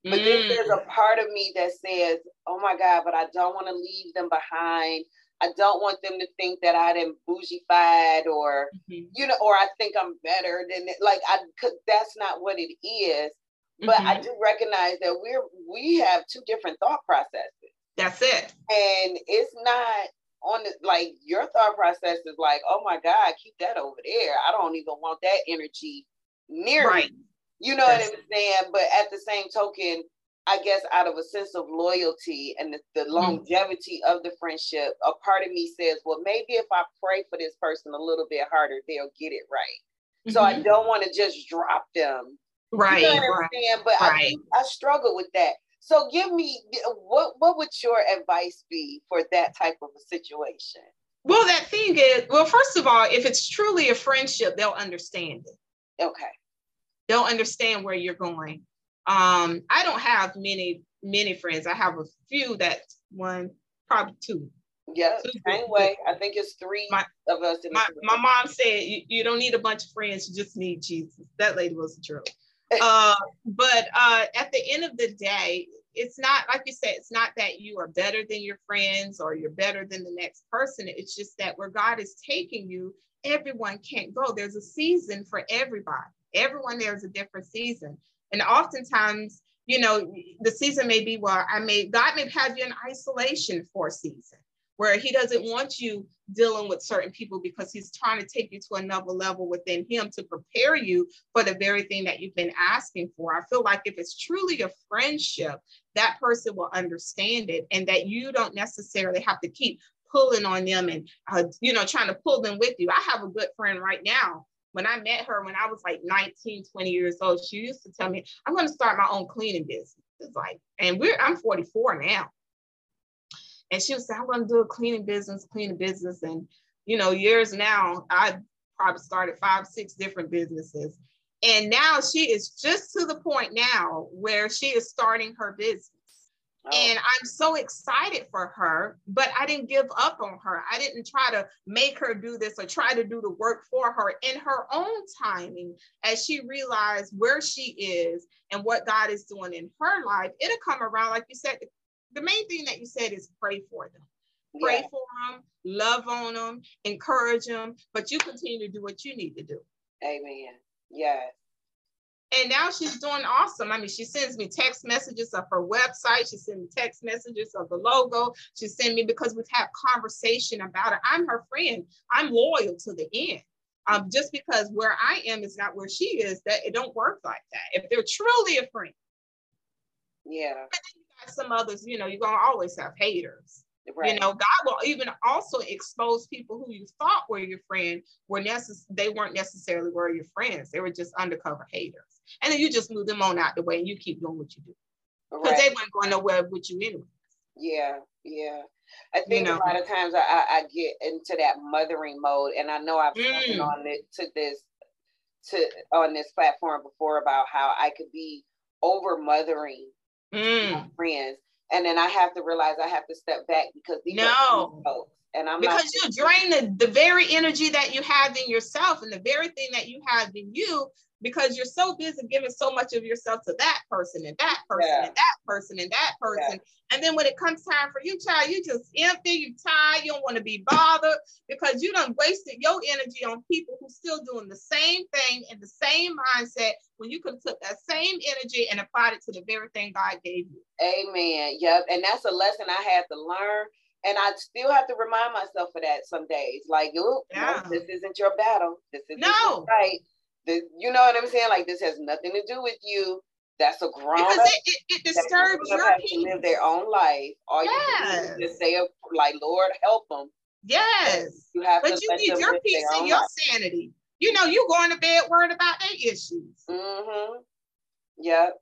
But mm. then there's a part of me that says, Oh my God, but I don't want to leave them behind. I don't want them to think that I didn't bougiefied or mm-hmm. you know, or I think I'm better than it. Like I could that's not what it is. But mm-hmm. I do recognize that we're we have two different thought processes. That's it. And it's not on the like your thought process is like, oh my God, keep that over there. I don't even want that energy near right. me. You know what I'm saying? But at the same token, I guess out of a sense of loyalty and the, the mm-hmm. longevity mm-hmm. of the friendship, a part of me says, well, maybe if I pray for this person a little bit harder, they'll get it right. Mm-hmm. So I mm-hmm. don't want to just drop them. Right. You know right. But right. I, I struggle with that. So give me what what would your advice be for that type of a situation? Well, that thing is, well, first of all, if it's truly a friendship, they'll understand it. Okay. They'll understand where you're going. Um, I don't have many many friends. I have a few that one, probably two. Yeah, two same way. I think it's three my, of us. my, my mom said you, you don't need a bunch of friends, you just need Jesus. That lady was true. uh, but uh, at the end of the day, it's not like you said, it's not that you are better than your friends or you're better than the next person. It's just that where God is taking you, everyone can't go. There's a season for everybody. Everyone there's a different season. And oftentimes, you know, the season may be well, I may, God may have you in isolation for a season where he doesn't want you dealing with certain people because he's trying to take you to another level within him to prepare you for the very thing that you've been asking for. I feel like if it's truly a friendship, that person will understand it and that you don't necessarily have to keep pulling on them and uh, you know trying to pull them with you. I have a good friend right now when I met her when I was like 19, 20 years old, she used to tell me, I'm going to start my own cleaning business. It's like, and we're I'm 44 now. And she was saying, I'm going to do a cleaning business, cleaning business. And, you know, years now, I probably started five, six different businesses. And now she is just to the point now where she is starting her business. Oh. And I'm so excited for her, but I didn't give up on her. I didn't try to make her do this or try to do the work for her in her own timing as she realized where she is and what God is doing in her life. It'll come around, like you said. The main thing that you said is pray for them. Pray yeah. for them, love on them, encourage them, but you continue to do what you need to do. Amen. Yes. And now she's doing awesome. I mean, she sends me text messages of her website. She sends me text messages of the logo. She sends me because we've had conversation about it. I'm her friend. I'm loyal to the end. Um, just because where I am is not where she is, that it don't work like that. If they're truly a friend. Yeah. some others, you know, you're gonna always have haters. Right. You know, God will even also expose people who you thought were your friend were necess- they weren't necessarily were your friends. They were just undercover haters. And then you just move them on out the way and you keep doing what you do. Because right. they weren't going nowhere with you anyway. Yeah, yeah. I think you know, a lot of times I, I, get into that mothering mode, and I know I've spoken mm. on it to this to on this platform before about how I could be over mothering mm. friends, and then I have to realize I have to step back because these no. folks, and I'm because you drain the, the very energy that you have in yourself and the very thing that you have in you because you're so busy giving so much of yourself to that person and that person yeah. and that person and that person. Yeah. And then when it comes time for you, child, you just empty, you tired, you don't want to be bothered because you done wasted your energy on people who still doing the same thing in the same mindset when you could have took that same energy and applied it to the very thing God gave you. Amen. Yep. And that's a lesson I had to learn. And I still have to remind myself of that some days. Like, oh, yeah. no, this isn't your battle. This is no right this, you know what I'm saying? Like this has nothing to do with you. That's a grown because it, it, it disturbs your people. live their own life. All yes. you do is just say, like, Lord, help them. Yes, you have but you need your peace and your life. sanity. You know, you going to bed worried about their issues. Mm-hmm. Yep.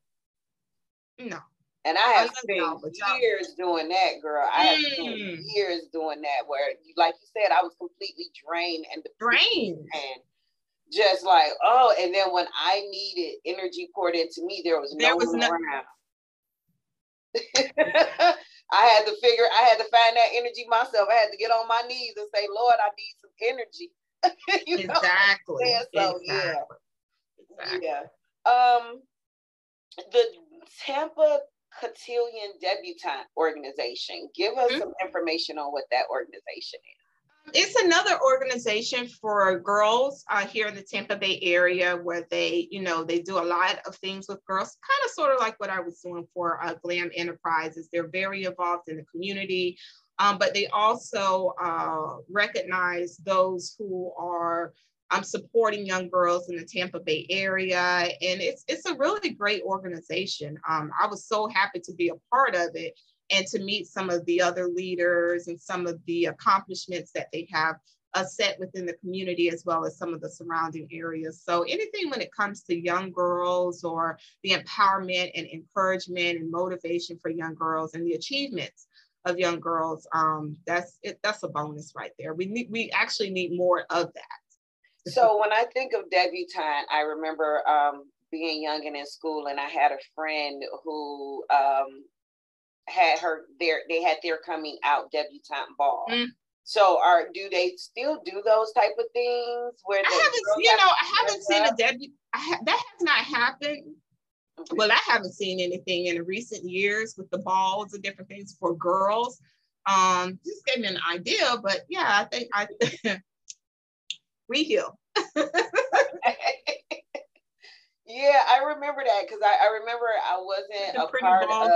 No. And I have spent years doing that, girl. I have spent mm. years doing that where, like you said, I was completely drained and drained. And just like, oh, and then when I needed energy poured into me, there was there no was one no- around. I had to figure, I had to find that energy myself. I had to get on my knees and say, Lord, I need some energy. exactly. So, exactly. Yeah. Exactly. Yeah. Um, the Tampa Cotillion Debutante Organization. Give us mm-hmm. some information on what that organization is. It's another organization for girls uh, here in the Tampa Bay area where they, you know, they do a lot of things with girls, kind of sort of like what I was doing for uh, Glam Enterprises. They're very involved in the community, um, but they also uh, recognize those who are um, supporting young girls in the Tampa Bay area. And it's, it's a really great organization. Um, I was so happy to be a part of it and to meet some of the other leaders and some of the accomplishments that they have uh, set within the community as well as some of the surrounding areas. So anything when it comes to young girls or the empowerment and encouragement and motivation for young girls and the achievements of young girls, um, that's it, that's a bonus right there. We need we actually need more of that. So when I think of debutante, I remember um, being young and in school, and I had a friend who um, had her their they had their coming out debutante ball. Mm. So are do they still do those type of things where I haven't you know I haven't seen up? a debut ha- that has not happened. Okay. Well, I haven't seen anything in recent years with the balls and different things for girls. Um, just gave me an idea, but yeah, I think I reheal. Yeah, I remember that because I, I remember I wasn't the a part of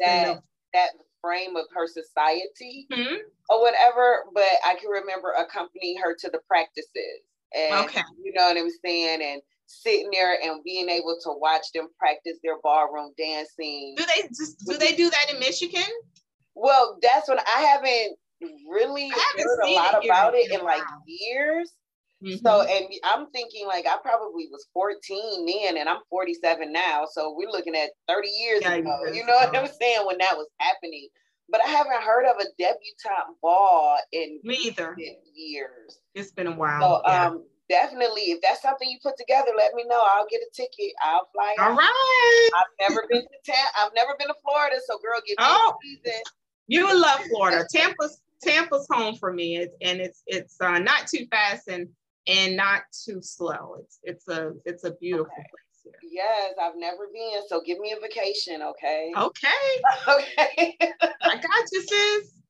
that, that frame of her society mm-hmm. or whatever, but I can remember accompanying her to the practices. And okay. you know what I'm saying? And sitting there and being able to watch them practice their ballroom dancing. Do they just do they do that in Michigan? Well, that's when I haven't really I haven't heard a lot about it in, in like years. Mm-hmm. So, and I'm thinking like I probably was 14 then, and I'm 47 now. So we're looking at 30 years yeah, ago. You know what I'm saying? When that was happening. but I haven't heard of a debutante ball in me either years. It's been a while. So yeah. um definitely if that's something you put together, let me know. I'll get a ticket. I'll fly All out. right. I've never been to Tampa. I've never been to Florida, so girl, me oh, season. You would love Florida. Tampa's Tampa's home for me, it, and it's it's uh, not too fast and and not too slow. It's it's a it's a beautiful okay. place here. Yes, I've never been, so give me a vacation, okay? Okay. okay. I got you, sis.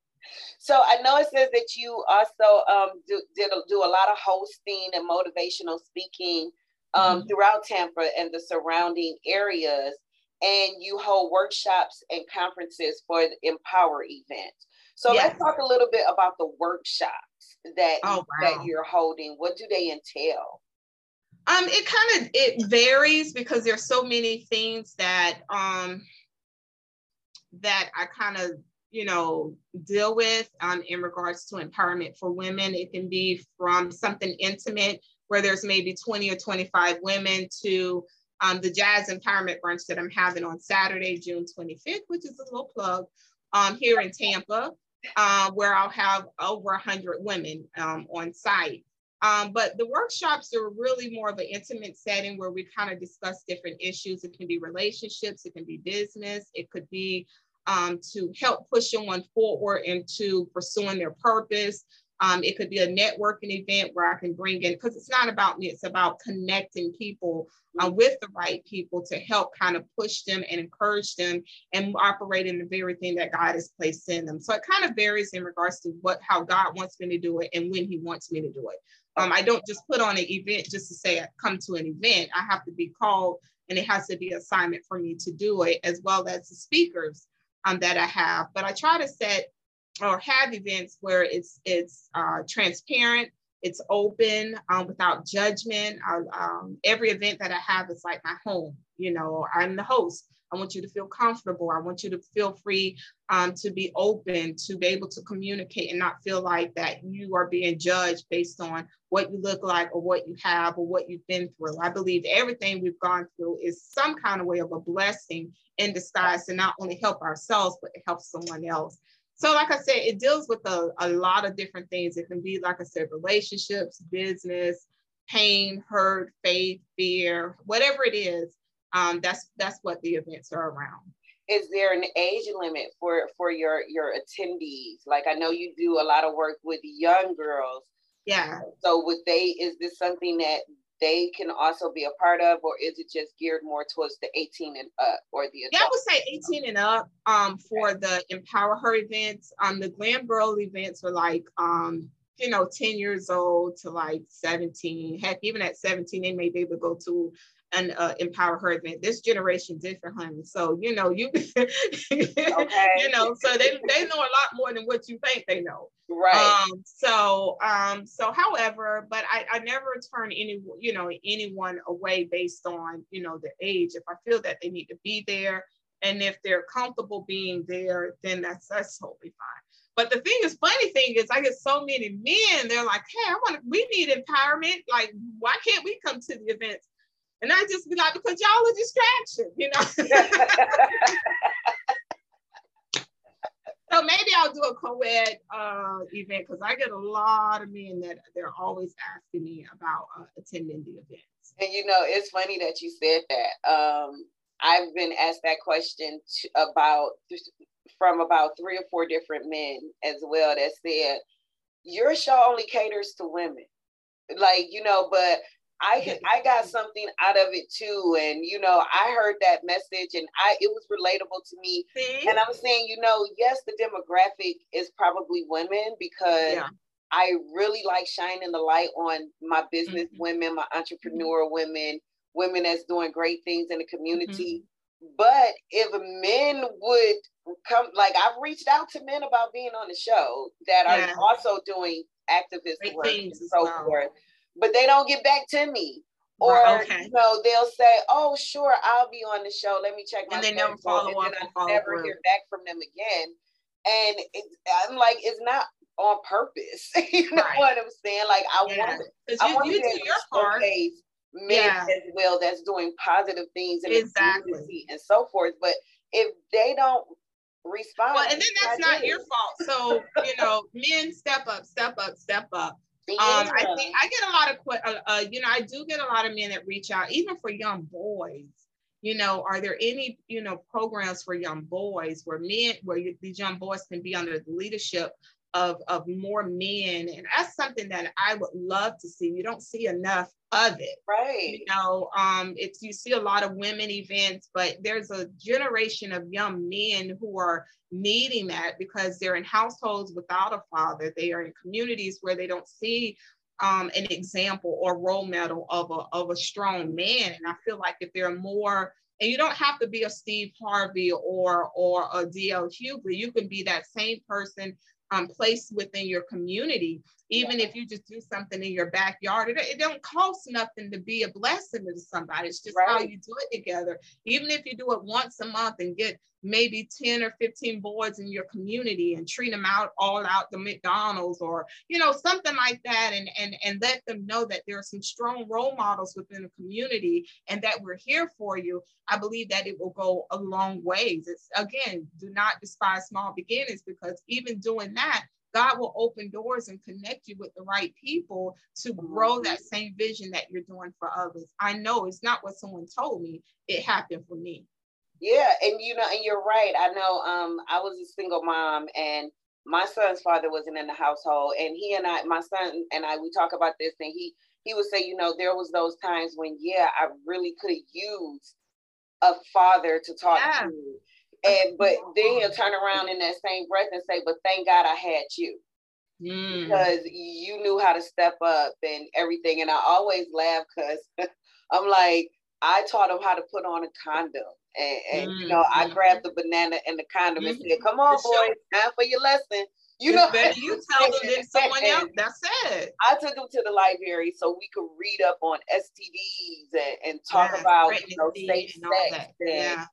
So I know it says that you also um, do, did a, do a lot of hosting and motivational speaking um, mm-hmm. throughout Tampa and the surrounding areas, and you hold workshops and conferences for the Empower events. So yes. let's talk a little bit about the workshops that oh, wow. that you're holding. What do they entail? Um, it kind of it varies because there's so many things that um that I kind of you know deal with um in regards to empowerment for women. It can be from something intimate where there's maybe 20 or 25 women to um, the jazz empowerment brunch that I'm having on Saturday, June 25th, which is a little plug um, here in Tampa uh, where I'll have over 100 women um, on site. Um, but the workshops are really more of an intimate setting where we kind of discuss different issues. It can be relationships, it can be business, it could be um, to help push someone forward into pursuing their purpose. Um, it could be a networking event where I can bring in, because it's not about me, it's about connecting people uh, with the right people to help kind of push them and encourage them and operate in the very thing that God has placed in them. So it kind of varies in regards to what how God wants me to do it and when He wants me to do it. Um, I don't just put on an event just to say I come to an event. I have to be called and it has to be assignment for me to do it, as well as the speakers um, that I have. But I try to set or have events where it's it's uh, transparent, it's open, um, without judgment. I, um, every event that I have is like my home. You know, I'm the host. I want you to feel comfortable. I want you to feel free um, to be open, to be able to communicate and not feel like that you are being judged based on what you look like or what you have or what you've been through. I believe everything we've gone through is some kind of way of a blessing in disguise to not only help ourselves, but to help someone else. So, like I said, it deals with a, a lot of different things. It can be, like I said, relationships, business, pain, hurt, faith, fear, whatever it is. Um, that's that's what the events are around. Is there an age limit for for your your attendees? Like I know you do a lot of work with young girls. Yeah. So would they? Is this something that they can also be a part of, or is it just geared more towards the 18 and up or the Yeah, I would say 18 and up um, for okay. the Empower Her events. Um, the Glam Girl events were like, um, you know, 10 years old to like 17. Heck, even at 17, they may be able to go to an uh, empower her event. This generation different, honey. So you know you, okay. you know, so they they know a lot more than what you think they know. Right. Um, so um, so however, but I, I never turn any you know anyone away based on you know the age. If I feel that they need to be there, and if they're comfortable being there, then that's that's totally fine. But the thing is, funny thing is, I get so many men. They're like, "Hey, I want. We need empowerment. Like, why can't we come to the events?" And I just be like, because y'all are distraction, you know. so maybe I'll do a co-ed uh, event because I get a lot of men that they're always asking me about uh, attending the events. And you know, it's funny that you said that. Um, I've been asked that question to, about from about three or four different men as well that said, "Your show only caters to women." Like you know, but I I got something out of it too, and you know I heard that message, and I it was relatable to me. See? And I'm saying, you know, yes, the demographic is probably women because yeah. I really like shining the light on my business mm-hmm. women, my entrepreneur mm-hmm. women, women that's doing great things in the community. Mm-hmm. But if men would come, like I've reached out to men about being on the show that yeah. are also doing activist great work and so forth but they don't get back to me. Or okay. you know, they'll say, "Oh, sure, I'll be on the show. Let me check my." And they never follow and up. And I never through. hear back from them again. And it, I'm like, it's not on purpose. you know right. what I'm saying? Like, I yeah. want, I you, want you to do your part. Men yeah. as well that's doing positive things in exactly. and so forth. But if they don't respond. Well, and then that's not your fault. So you know, men step up, step up, step up. Um, I think I get a lot of, uh, uh, you know, I do get a lot of men that reach out, even for young boys. You know, are there any, you know, programs for young boys where men, where you, these young boys can be under the leadership of, of more men. And that's something that I would love to see. You don't see enough of it. Right. You know, um, it's you see a lot of women events, but there's a generation of young men who are needing that because they're in households without a father. They are in communities where they don't see um, an example or role model of a, of a strong man. And I feel like if there are more and you don't have to be a Steve Harvey or or a DL Hughley. You can be that same person um, placed within your community even yeah. if you just do something in your backyard it, it don't cost nothing to be a blessing to somebody it's just right. how you do it together even if you do it once a month and get maybe 10 or 15 boys in your community and treat them out all out the mcdonald's or you know something like that and and and let them know that there are some strong role models within the community and that we're here for you i believe that it will go a long ways it's again do not despise small beginnings because even doing that God will open doors and connect you with the right people to grow that mm-hmm. same vision that you're doing for others. I know it's not what someone told me, it happened for me. Yeah, and you know, and you're right. I know um I was a single mom and my son's father wasn't in the household and he and I my son and I we talk about this and he he would say, you know, there was those times when yeah, I really could have used a father to talk yeah. to and but then he'll turn around in that same breath and say, "But thank God I had you." Mm. Because you knew how to step up and everything. And I always laugh because I'm like, I taught him how to put on a condom. And, and mm. you know, I mm-hmm. grabbed the banana and the condom mm-hmm. and said, Come on, boys, time for your lesson. You know, better you tell them than someone else. That's it. I took them to the library so we could read up on STDs and, and talk yeah, about you know safe sex and, yeah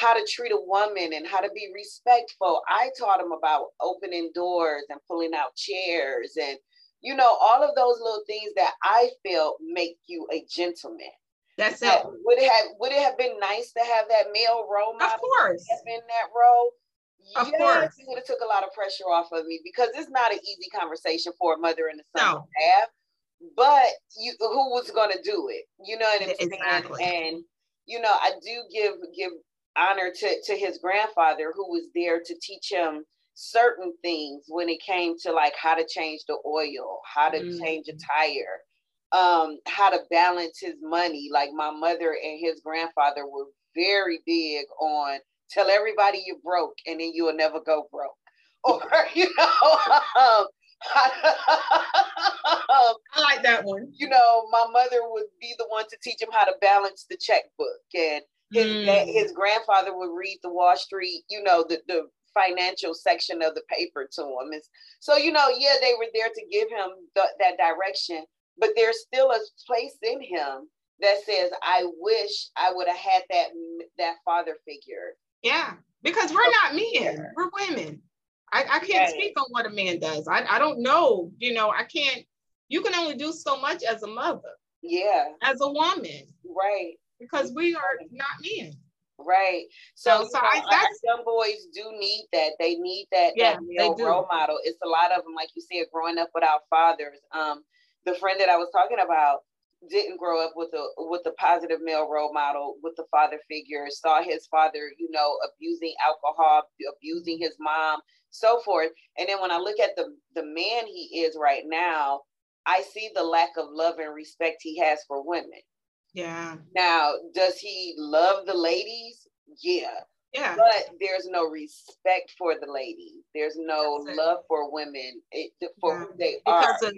how to treat a woman and how to be respectful. I taught him about opening doors and pulling out chairs and you know all of those little things that I feel make you a gentleman. That's it. Would it have would it have been nice to have that male role model? Of course. In that role. Of yes, course. It would have took a lot of pressure off of me because it's not an easy conversation for a mother and a son no. to have. But you who was gonna do it? You know what I'm saying? Exactly. And you know, I do give give honor to, to his grandfather who was there to teach him certain things when it came to like how to change the oil, how to mm. change a tire, um, how to balance his money. Like my mother and his grandfather were very big on tell everybody you're broke and then you will never go broke. Or, you know, um, I like that one. You know, my mother would be the one to teach him how to balance the checkbook and his, mm. his grandfather would read the Wall Street, you know, the, the financial section of the paper to him. It's, so, you know, yeah, they were there to give him the, that direction, but there's still a place in him that says, I wish I would have had that, that father figure. Yeah, because we're not men, we're women. I, I can't right. speak on what a man does. I, I don't know, you know, I can't, you can only do so much as a mother. Yeah. As a woman. Right because we are not men. Right. So, so, I, young boys do need that. They need that, yeah, that male role model. It's a lot of them, like you said, growing up without fathers. Um, the friend that I was talking about didn't grow up with a with a positive male role model, with the father figure, saw his father, you know, abusing alcohol, abusing his mom, so forth. And then when I look at the the man he is right now, I see the lack of love and respect he has for women. Yeah. Now, does he love the ladies? Yeah. Yeah. But there's no respect for the ladies. There's no love for women it, for yeah. who they because are. Of,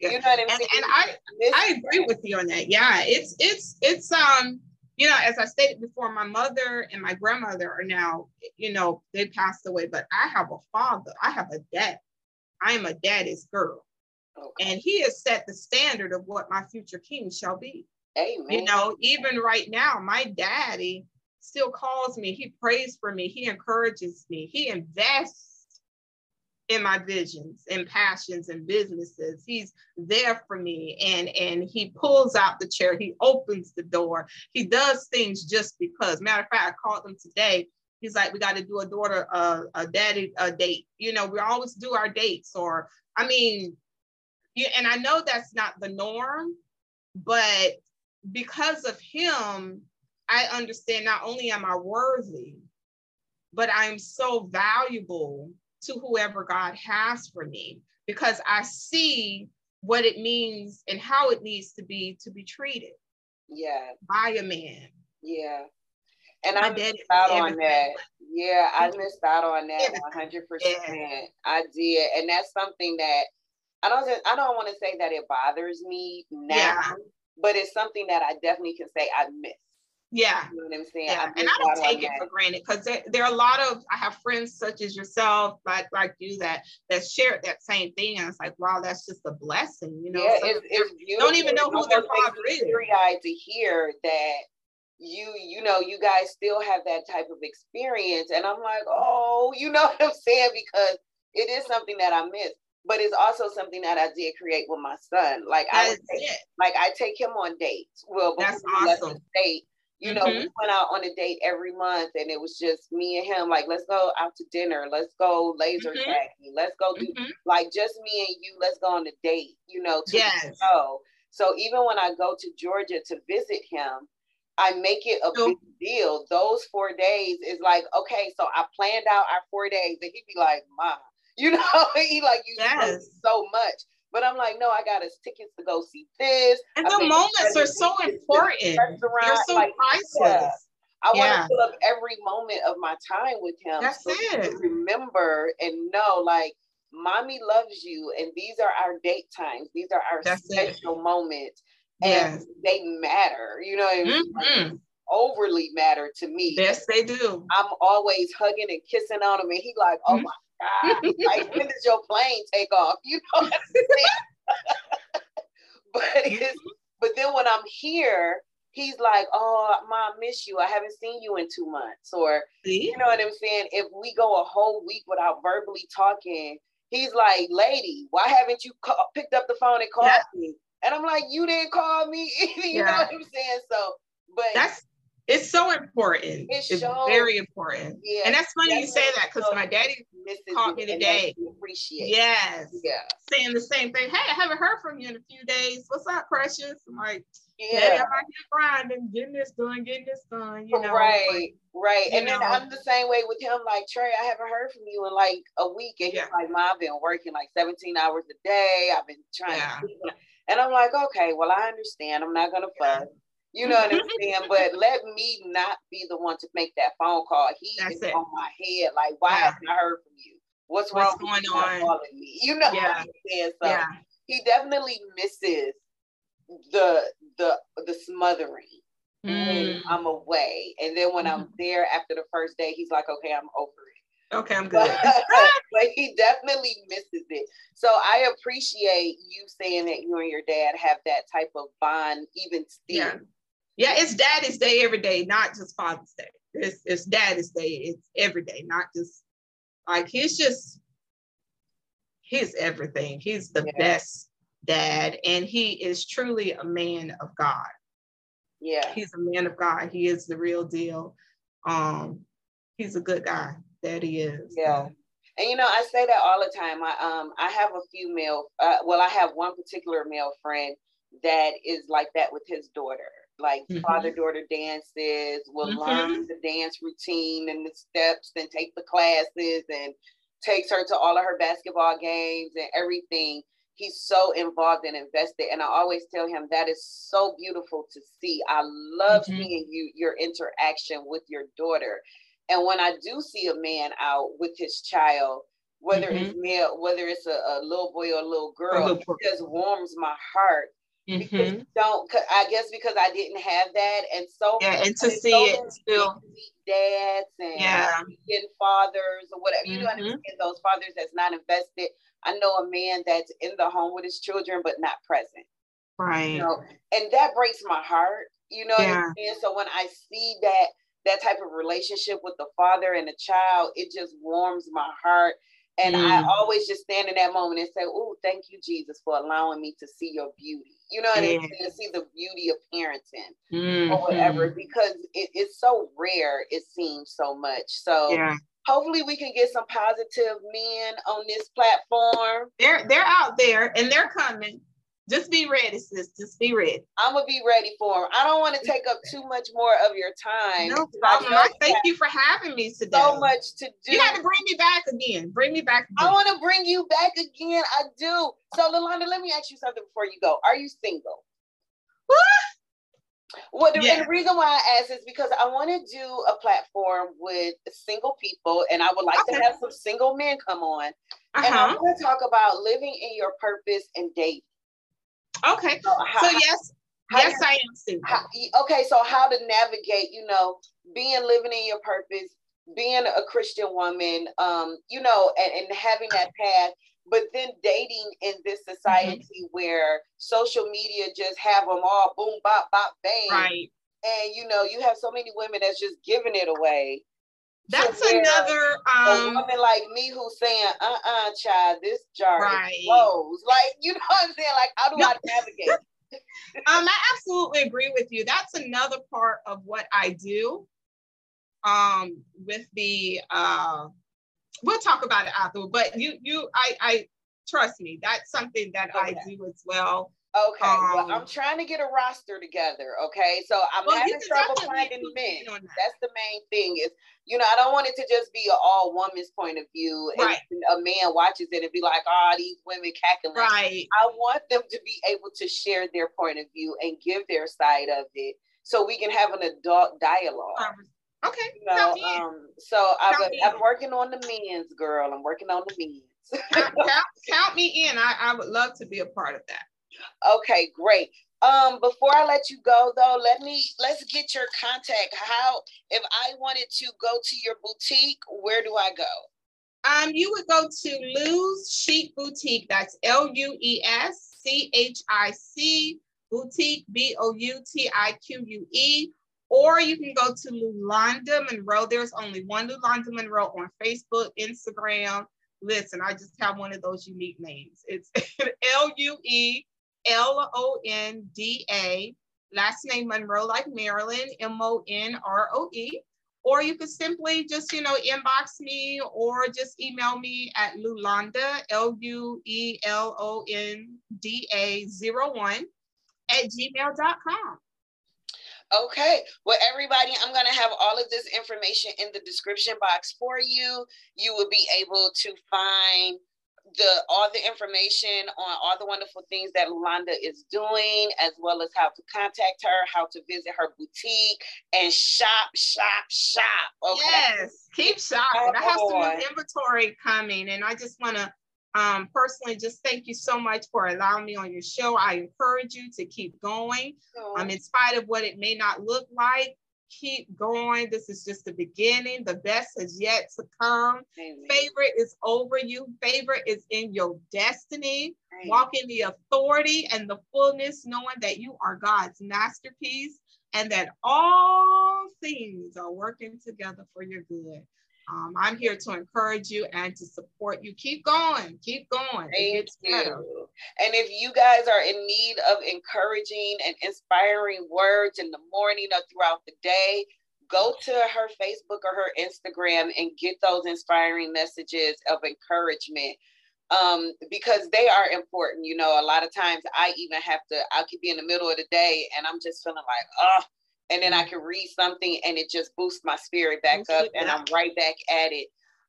yeah. You know what I mean? And, and I I agree with you on that. Yeah. It's it's it's um you know, as I stated before, my mother and my grandmother are now, you know, they passed away, but I have a father, I have a dad. I am a daddy's girl. Okay. And he has set the standard of what my future king shall be. Amen. You know, even right now, my daddy still calls me. He prays for me. He encourages me. He invests in my visions and passions and businesses. He's there for me and and he pulls out the chair. He opens the door. He does things just because. Matter of fact, I called him today He's like, we got to do a daughter, uh, a daddy, a date. You know, we always do our dates, or I mean, yeah, and I know that's not the norm, but because of him, I understand not only am I worthy, but I'm so valuable to whoever God has for me because I see what it means and how it needs to be to be treated. Yeah. By a man. Yeah. And My I missed out on that. Yeah, I missed out on that 100%. Yeah. I did. And that's something that I don't I don't want to say that it bothers me now, yeah. But it's something that I definitely can say I miss. Yeah. You know what I'm saying? Yeah. I and I don't take it that. for granted because there, there, are a lot of I have friends such as yourself, like like you that that share that same thing. And it's like, wow, that's just a blessing, you know. Yeah, it's, it's beautiful. Don't even know who their father is. Eyed to hear that you you know you guys still have that type of experience, and I'm like, oh, you know what I'm saying? Because it is something that I miss but it's also something that I did create with my son. Like I take, like I take him on dates. Well, that's awesome. Date, you know, mm-hmm. we went out on a date every month, and it was just me and him. Like, let's go out to dinner. Let's go laser mm-hmm. tagging. Let's go do mm-hmm. like just me and you. Let's go on a date. You know, to yes. go. So even when I go to Georgia to visit him, I make it a big deal. Those four days is like, okay, so I planned out our four days, and he'd be like, "Mom, you know, he like you yes. so much." But I'm like, no, I got his tickets to go see this. And the moments are so important. They're so like, priceless. Yeah. I yeah. want to fill up every moment of my time with him. That's so it. remember and know, like, mommy loves you, and these are our date times. These are our That's special it. moments, and yes. they matter. You know, mm-hmm. like, overly matter to me. Yes, they do. I'm always hugging and kissing on him, and he like, oh mm-hmm. my God, like when does your plane take off? You know what I'm saying? but mm-hmm. it's, but then when I'm here, he's like, "Oh, mom, miss you. I haven't seen you in two months." Or See? you know what I'm saying? If we go a whole week without verbally talking, he's like, "Lady, why haven't you picked up the phone and called yeah. me?" And I'm like, "You didn't call me." you yeah. know what I'm saying? So, but that's it's so important. It's, very important. Yeah, and that's funny you say that because my daddy called me today. Appreciate. Yes. Yeah. Saying the same thing. Hey, I haven't heard from you in a few days. What's up, precious? I'm like, yeah, I'm out here grinding, getting this done, getting this done. You know, right, like, right. And know. then I'm the same way with him. Like Trey, I haven't heard from you in like a week, and yeah. he's like, "Mom, I've been working like 17 hours a day. I've been trying." Yeah. And I'm like, "Okay, well, I understand. I'm not gonna fuss." You know what I'm saying? But let me not be the one to make that phone call. He That's is it. on my head. Like, why yeah. haven't I heard from you? What's, What's wrong going on? Calling me? You know yeah. what I'm saying? So yeah. he definitely misses the the the smothering mm. I'm away. And then when mm. I'm there after the first day, he's like, okay, I'm over it. Okay, I'm good. but he definitely misses it. So I appreciate you saying that you and your dad have that type of bond, even still. Yeah yeah, it's Daddy's Day every day, not just Father's Day. It's it's Daddy's Day. It's every day, not just like he's just he's everything. He's the yeah. best dad, and he is truly a man of God. Yeah, he's a man of God. He is the real deal. Um, he's a good guy. That he is. Yeah. And you know, I say that all the time. I um I have a few male uh, well, I have one particular male friend that is like that with his daughter like mm-hmm. father daughter dances, will mm-hmm. learn the dance routine and the steps and take the classes and takes her to all of her basketball games and everything. He's so involved and invested. And I always tell him that is so beautiful to see. I love mm-hmm. seeing you, your interaction with your daughter. And when I do see a man out with his child, whether it's mm-hmm. male, whether it's a, a, little boy or a little girl, a little it just warms my heart Mm-hmm. don't I guess because I didn't have that, and so yeah, and to see it still dads and yeah. fathers or whatever. You mm-hmm. know, those fathers that's not invested. I know a man that's in the home with his children but not present. Right. You know, and that breaks my heart. You know yeah. what I'm saying? So when I see that that type of relationship with the father and the child, it just warms my heart. And mm. I always just stand in that moment and say, Oh, thank you, Jesus, for allowing me to see your beauty. You know what yeah. I mean? To see the beauty of parenting mm-hmm. or whatever, because it, it's so rare, it seems so much. So yeah. hopefully we can get some positive men on this platform. They're they're out there and they're coming. Just be ready, sis. Just be ready. I'm gonna be ready for them. I don't want to take up too much more of your time. No problem. I thank you for having me today. So much to do. You got to bring me back again. Bring me back. Again. I want to bring you back again. I do. So, Lulanda, let me ask you something before you go. Are you single? What? Well, the, yeah. reason why I ask is because I want to do a platform with single people, and I would like okay. to have some single men come on, uh-huh. and I want to talk about living in your purpose and dating. Okay. So, how, so yes, yes, I am single. How, okay, so how to navigate, you know, being living in your purpose, being a Christian woman, um, you know, and, and having that path, but then dating in this mm-hmm. society mm-hmm. where social media just have them all boom, bop, bop, bang. Right. And you know, you have so many women that's just giving it away. That's another um, a woman like me who's saying, uh-uh, child, this jar right. is closed. Like, you know what I'm saying? Like, how do no. I navigate? um, I absolutely agree with you. That's another part of what I do. Um, with the uh we'll talk about it after, but you you I I trust me, that's something that okay. I do as well. Okay, um, well, I'm trying to get a roster together. Okay, so I'm well, having trouble finding men. That. That's the main thing. Is you know I don't want it to just be an all woman's point of view, right. and a man watches it and be like, "Oh, these women cackling." Right. I want them to be able to share their point of view and give their side of it, so we can have an adult dialogue. Okay. You know, um, so I've, I'm working on the men's girl. I'm working on the men's. count, count, me in. I, I would love to be a part of that. Okay, great. Um, before I let you go though, let me let's get your contact. How if I wanted to go to your boutique, where do I go? Um, you would go to Lou's Chic Boutique. That's L-U-E-S-C-H-I-C boutique, B-O-U-T-I-Q-U-E. Or you can go to Lulanda Monroe. There's only one Lulanda Monroe on Facebook, Instagram. Listen, I just have one of those unique names. It's L-U-E L O N D A, last name Monroe, like Maryland, M O N R O E. Or you could simply just, you know, inbox me or just email me at Lulanda, L U E L O N D A 01 at gmail.com. Okay. Well, everybody, I'm going to have all of this information in the description box for you. You will be able to find the all the information on all the wonderful things that Lulanda is doing, as well as how to contact her, how to visit her boutique, and shop, shop, shop. Okay? Yes, keep shopping. I have some inventory coming, and I just want to um, personally just thank you so much for allowing me on your show. I encourage you to keep going, um, in spite of what it may not look like keep going. This is just the beginning. The best is yet to come. Amen. Favor is over you. Favor is in your destiny. Amen. Walk in the authority and the fullness, knowing that you are God's masterpiece and that all things are working together for your good. Um, I'm here to encourage you and to support you. Keep going, keep going. Thank you. Better. And if you guys are in need of encouraging and inspiring words in the morning or throughout the day, go to her Facebook or her Instagram and get those inspiring messages of encouragement um, because they are important. You know, a lot of times I even have to, I could be in the middle of the day and I'm just feeling like, oh, and then I can read something and it just boosts my spirit back up and I'm right back at it.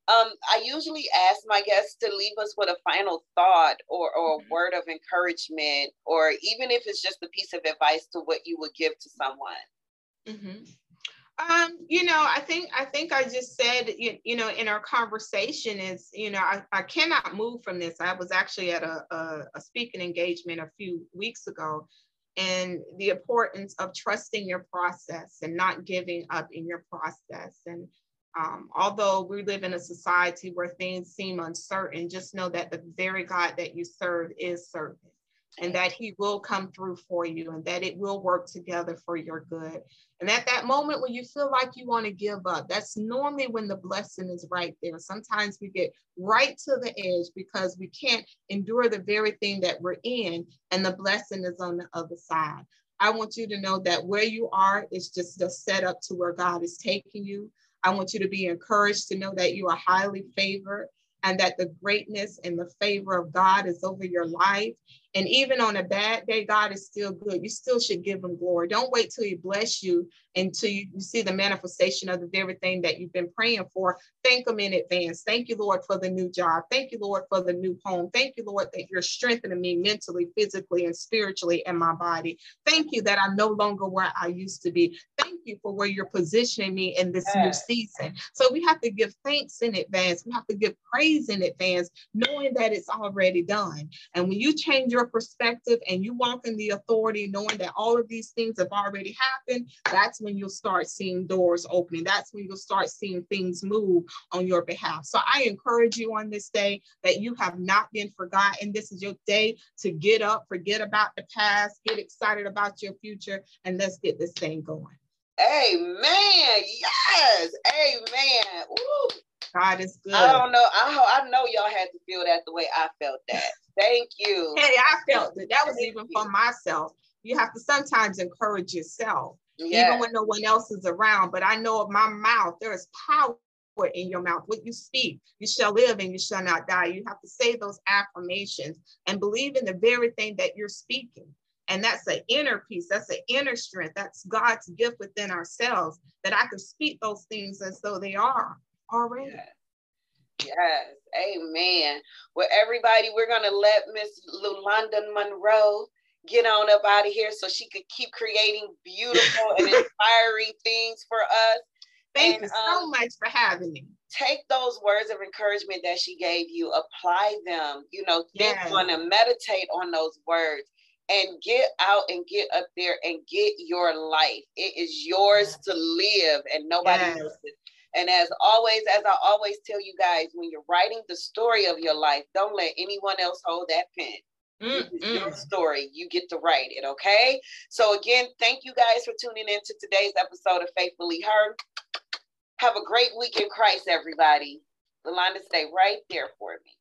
Um, I usually ask my guests to leave us with a final thought or, or a mm-hmm. word of encouragement, or even if it's just a piece of advice to what you would give to someone. Mm-hmm. Um, you know, I think I think I just said, you, you know, in our conversation is, you know, I, I cannot move from this. I was actually at a, a, a speaking engagement a few weeks ago, and the importance of trusting your process and not giving up in your process. And um, although we live in a society where things seem uncertain, just know that the very God that you serve is certain. And that he will come through for you and that it will work together for your good. And at that moment when you feel like you want to give up, that's normally when the blessing is right there. Sometimes we get right to the edge because we can't endure the very thing that we're in, and the blessing is on the other side. I want you to know that where you are is just a setup to where God is taking you. I want you to be encouraged to know that you are highly favored and that the greatness and the favor of God is over your life. And even on a bad day, God is still good. You still should give him glory. Don't wait till he bless you until you, you see the manifestation of the very thing that you've been praying for. Thank him in advance. Thank you, Lord, for the new job. Thank you, Lord, for the new home. Thank you, Lord, that you're strengthening me mentally, physically, and spiritually in my body. Thank you that I'm no longer where I used to be. Thank you for where you're positioning me in this new season. So we have to give thanks in advance. We have to give praise in advance, knowing that it's already done. And when you change your perspective and you walk in the authority, knowing that all of these things have already happened, that's when you'll start seeing doors opening. That's when you'll start seeing things move on your behalf. So I encourage you on this day that you have not been forgotten. This is your day to get up, forget about the past, get excited about your future, and let's get this thing going. Amen. Yes. Amen. Ooh. God is good. I don't know. I I know y'all had to feel that the way I felt that. Thank you. Hey, I felt it. That was Thank even you. for myself. You have to sometimes encourage yourself, yes. even when no one else is around. But I know of my mouth, there is power in your mouth. What you speak, you shall live and you shall not die. You have to say those affirmations and believe in the very thing that you're speaking. And that's an inner peace. That's an inner strength. That's God's gift within ourselves that I can speak those things as though they are already. Yes. yes. Amen. Well, everybody, we're going to let Miss Lulanda Monroe get on up out of here so she could keep creating beautiful and inspiring things for us. Thank and, you so um, much for having me. Take those words of encouragement that she gave you, apply them, you know, think yes. on and meditate on those words and get out and get up there and get your life. It is yours to live and nobody yes. else's. And as always, as I always tell you guys, when you're writing the story of your life, don't let anyone else hold that pen. Mm-hmm. your story. You get to write it, okay? So again, thank you guys for tuning in to today's episode of Faithfully Her. Have a great week in Christ, everybody. Yolanda, stay right there for me.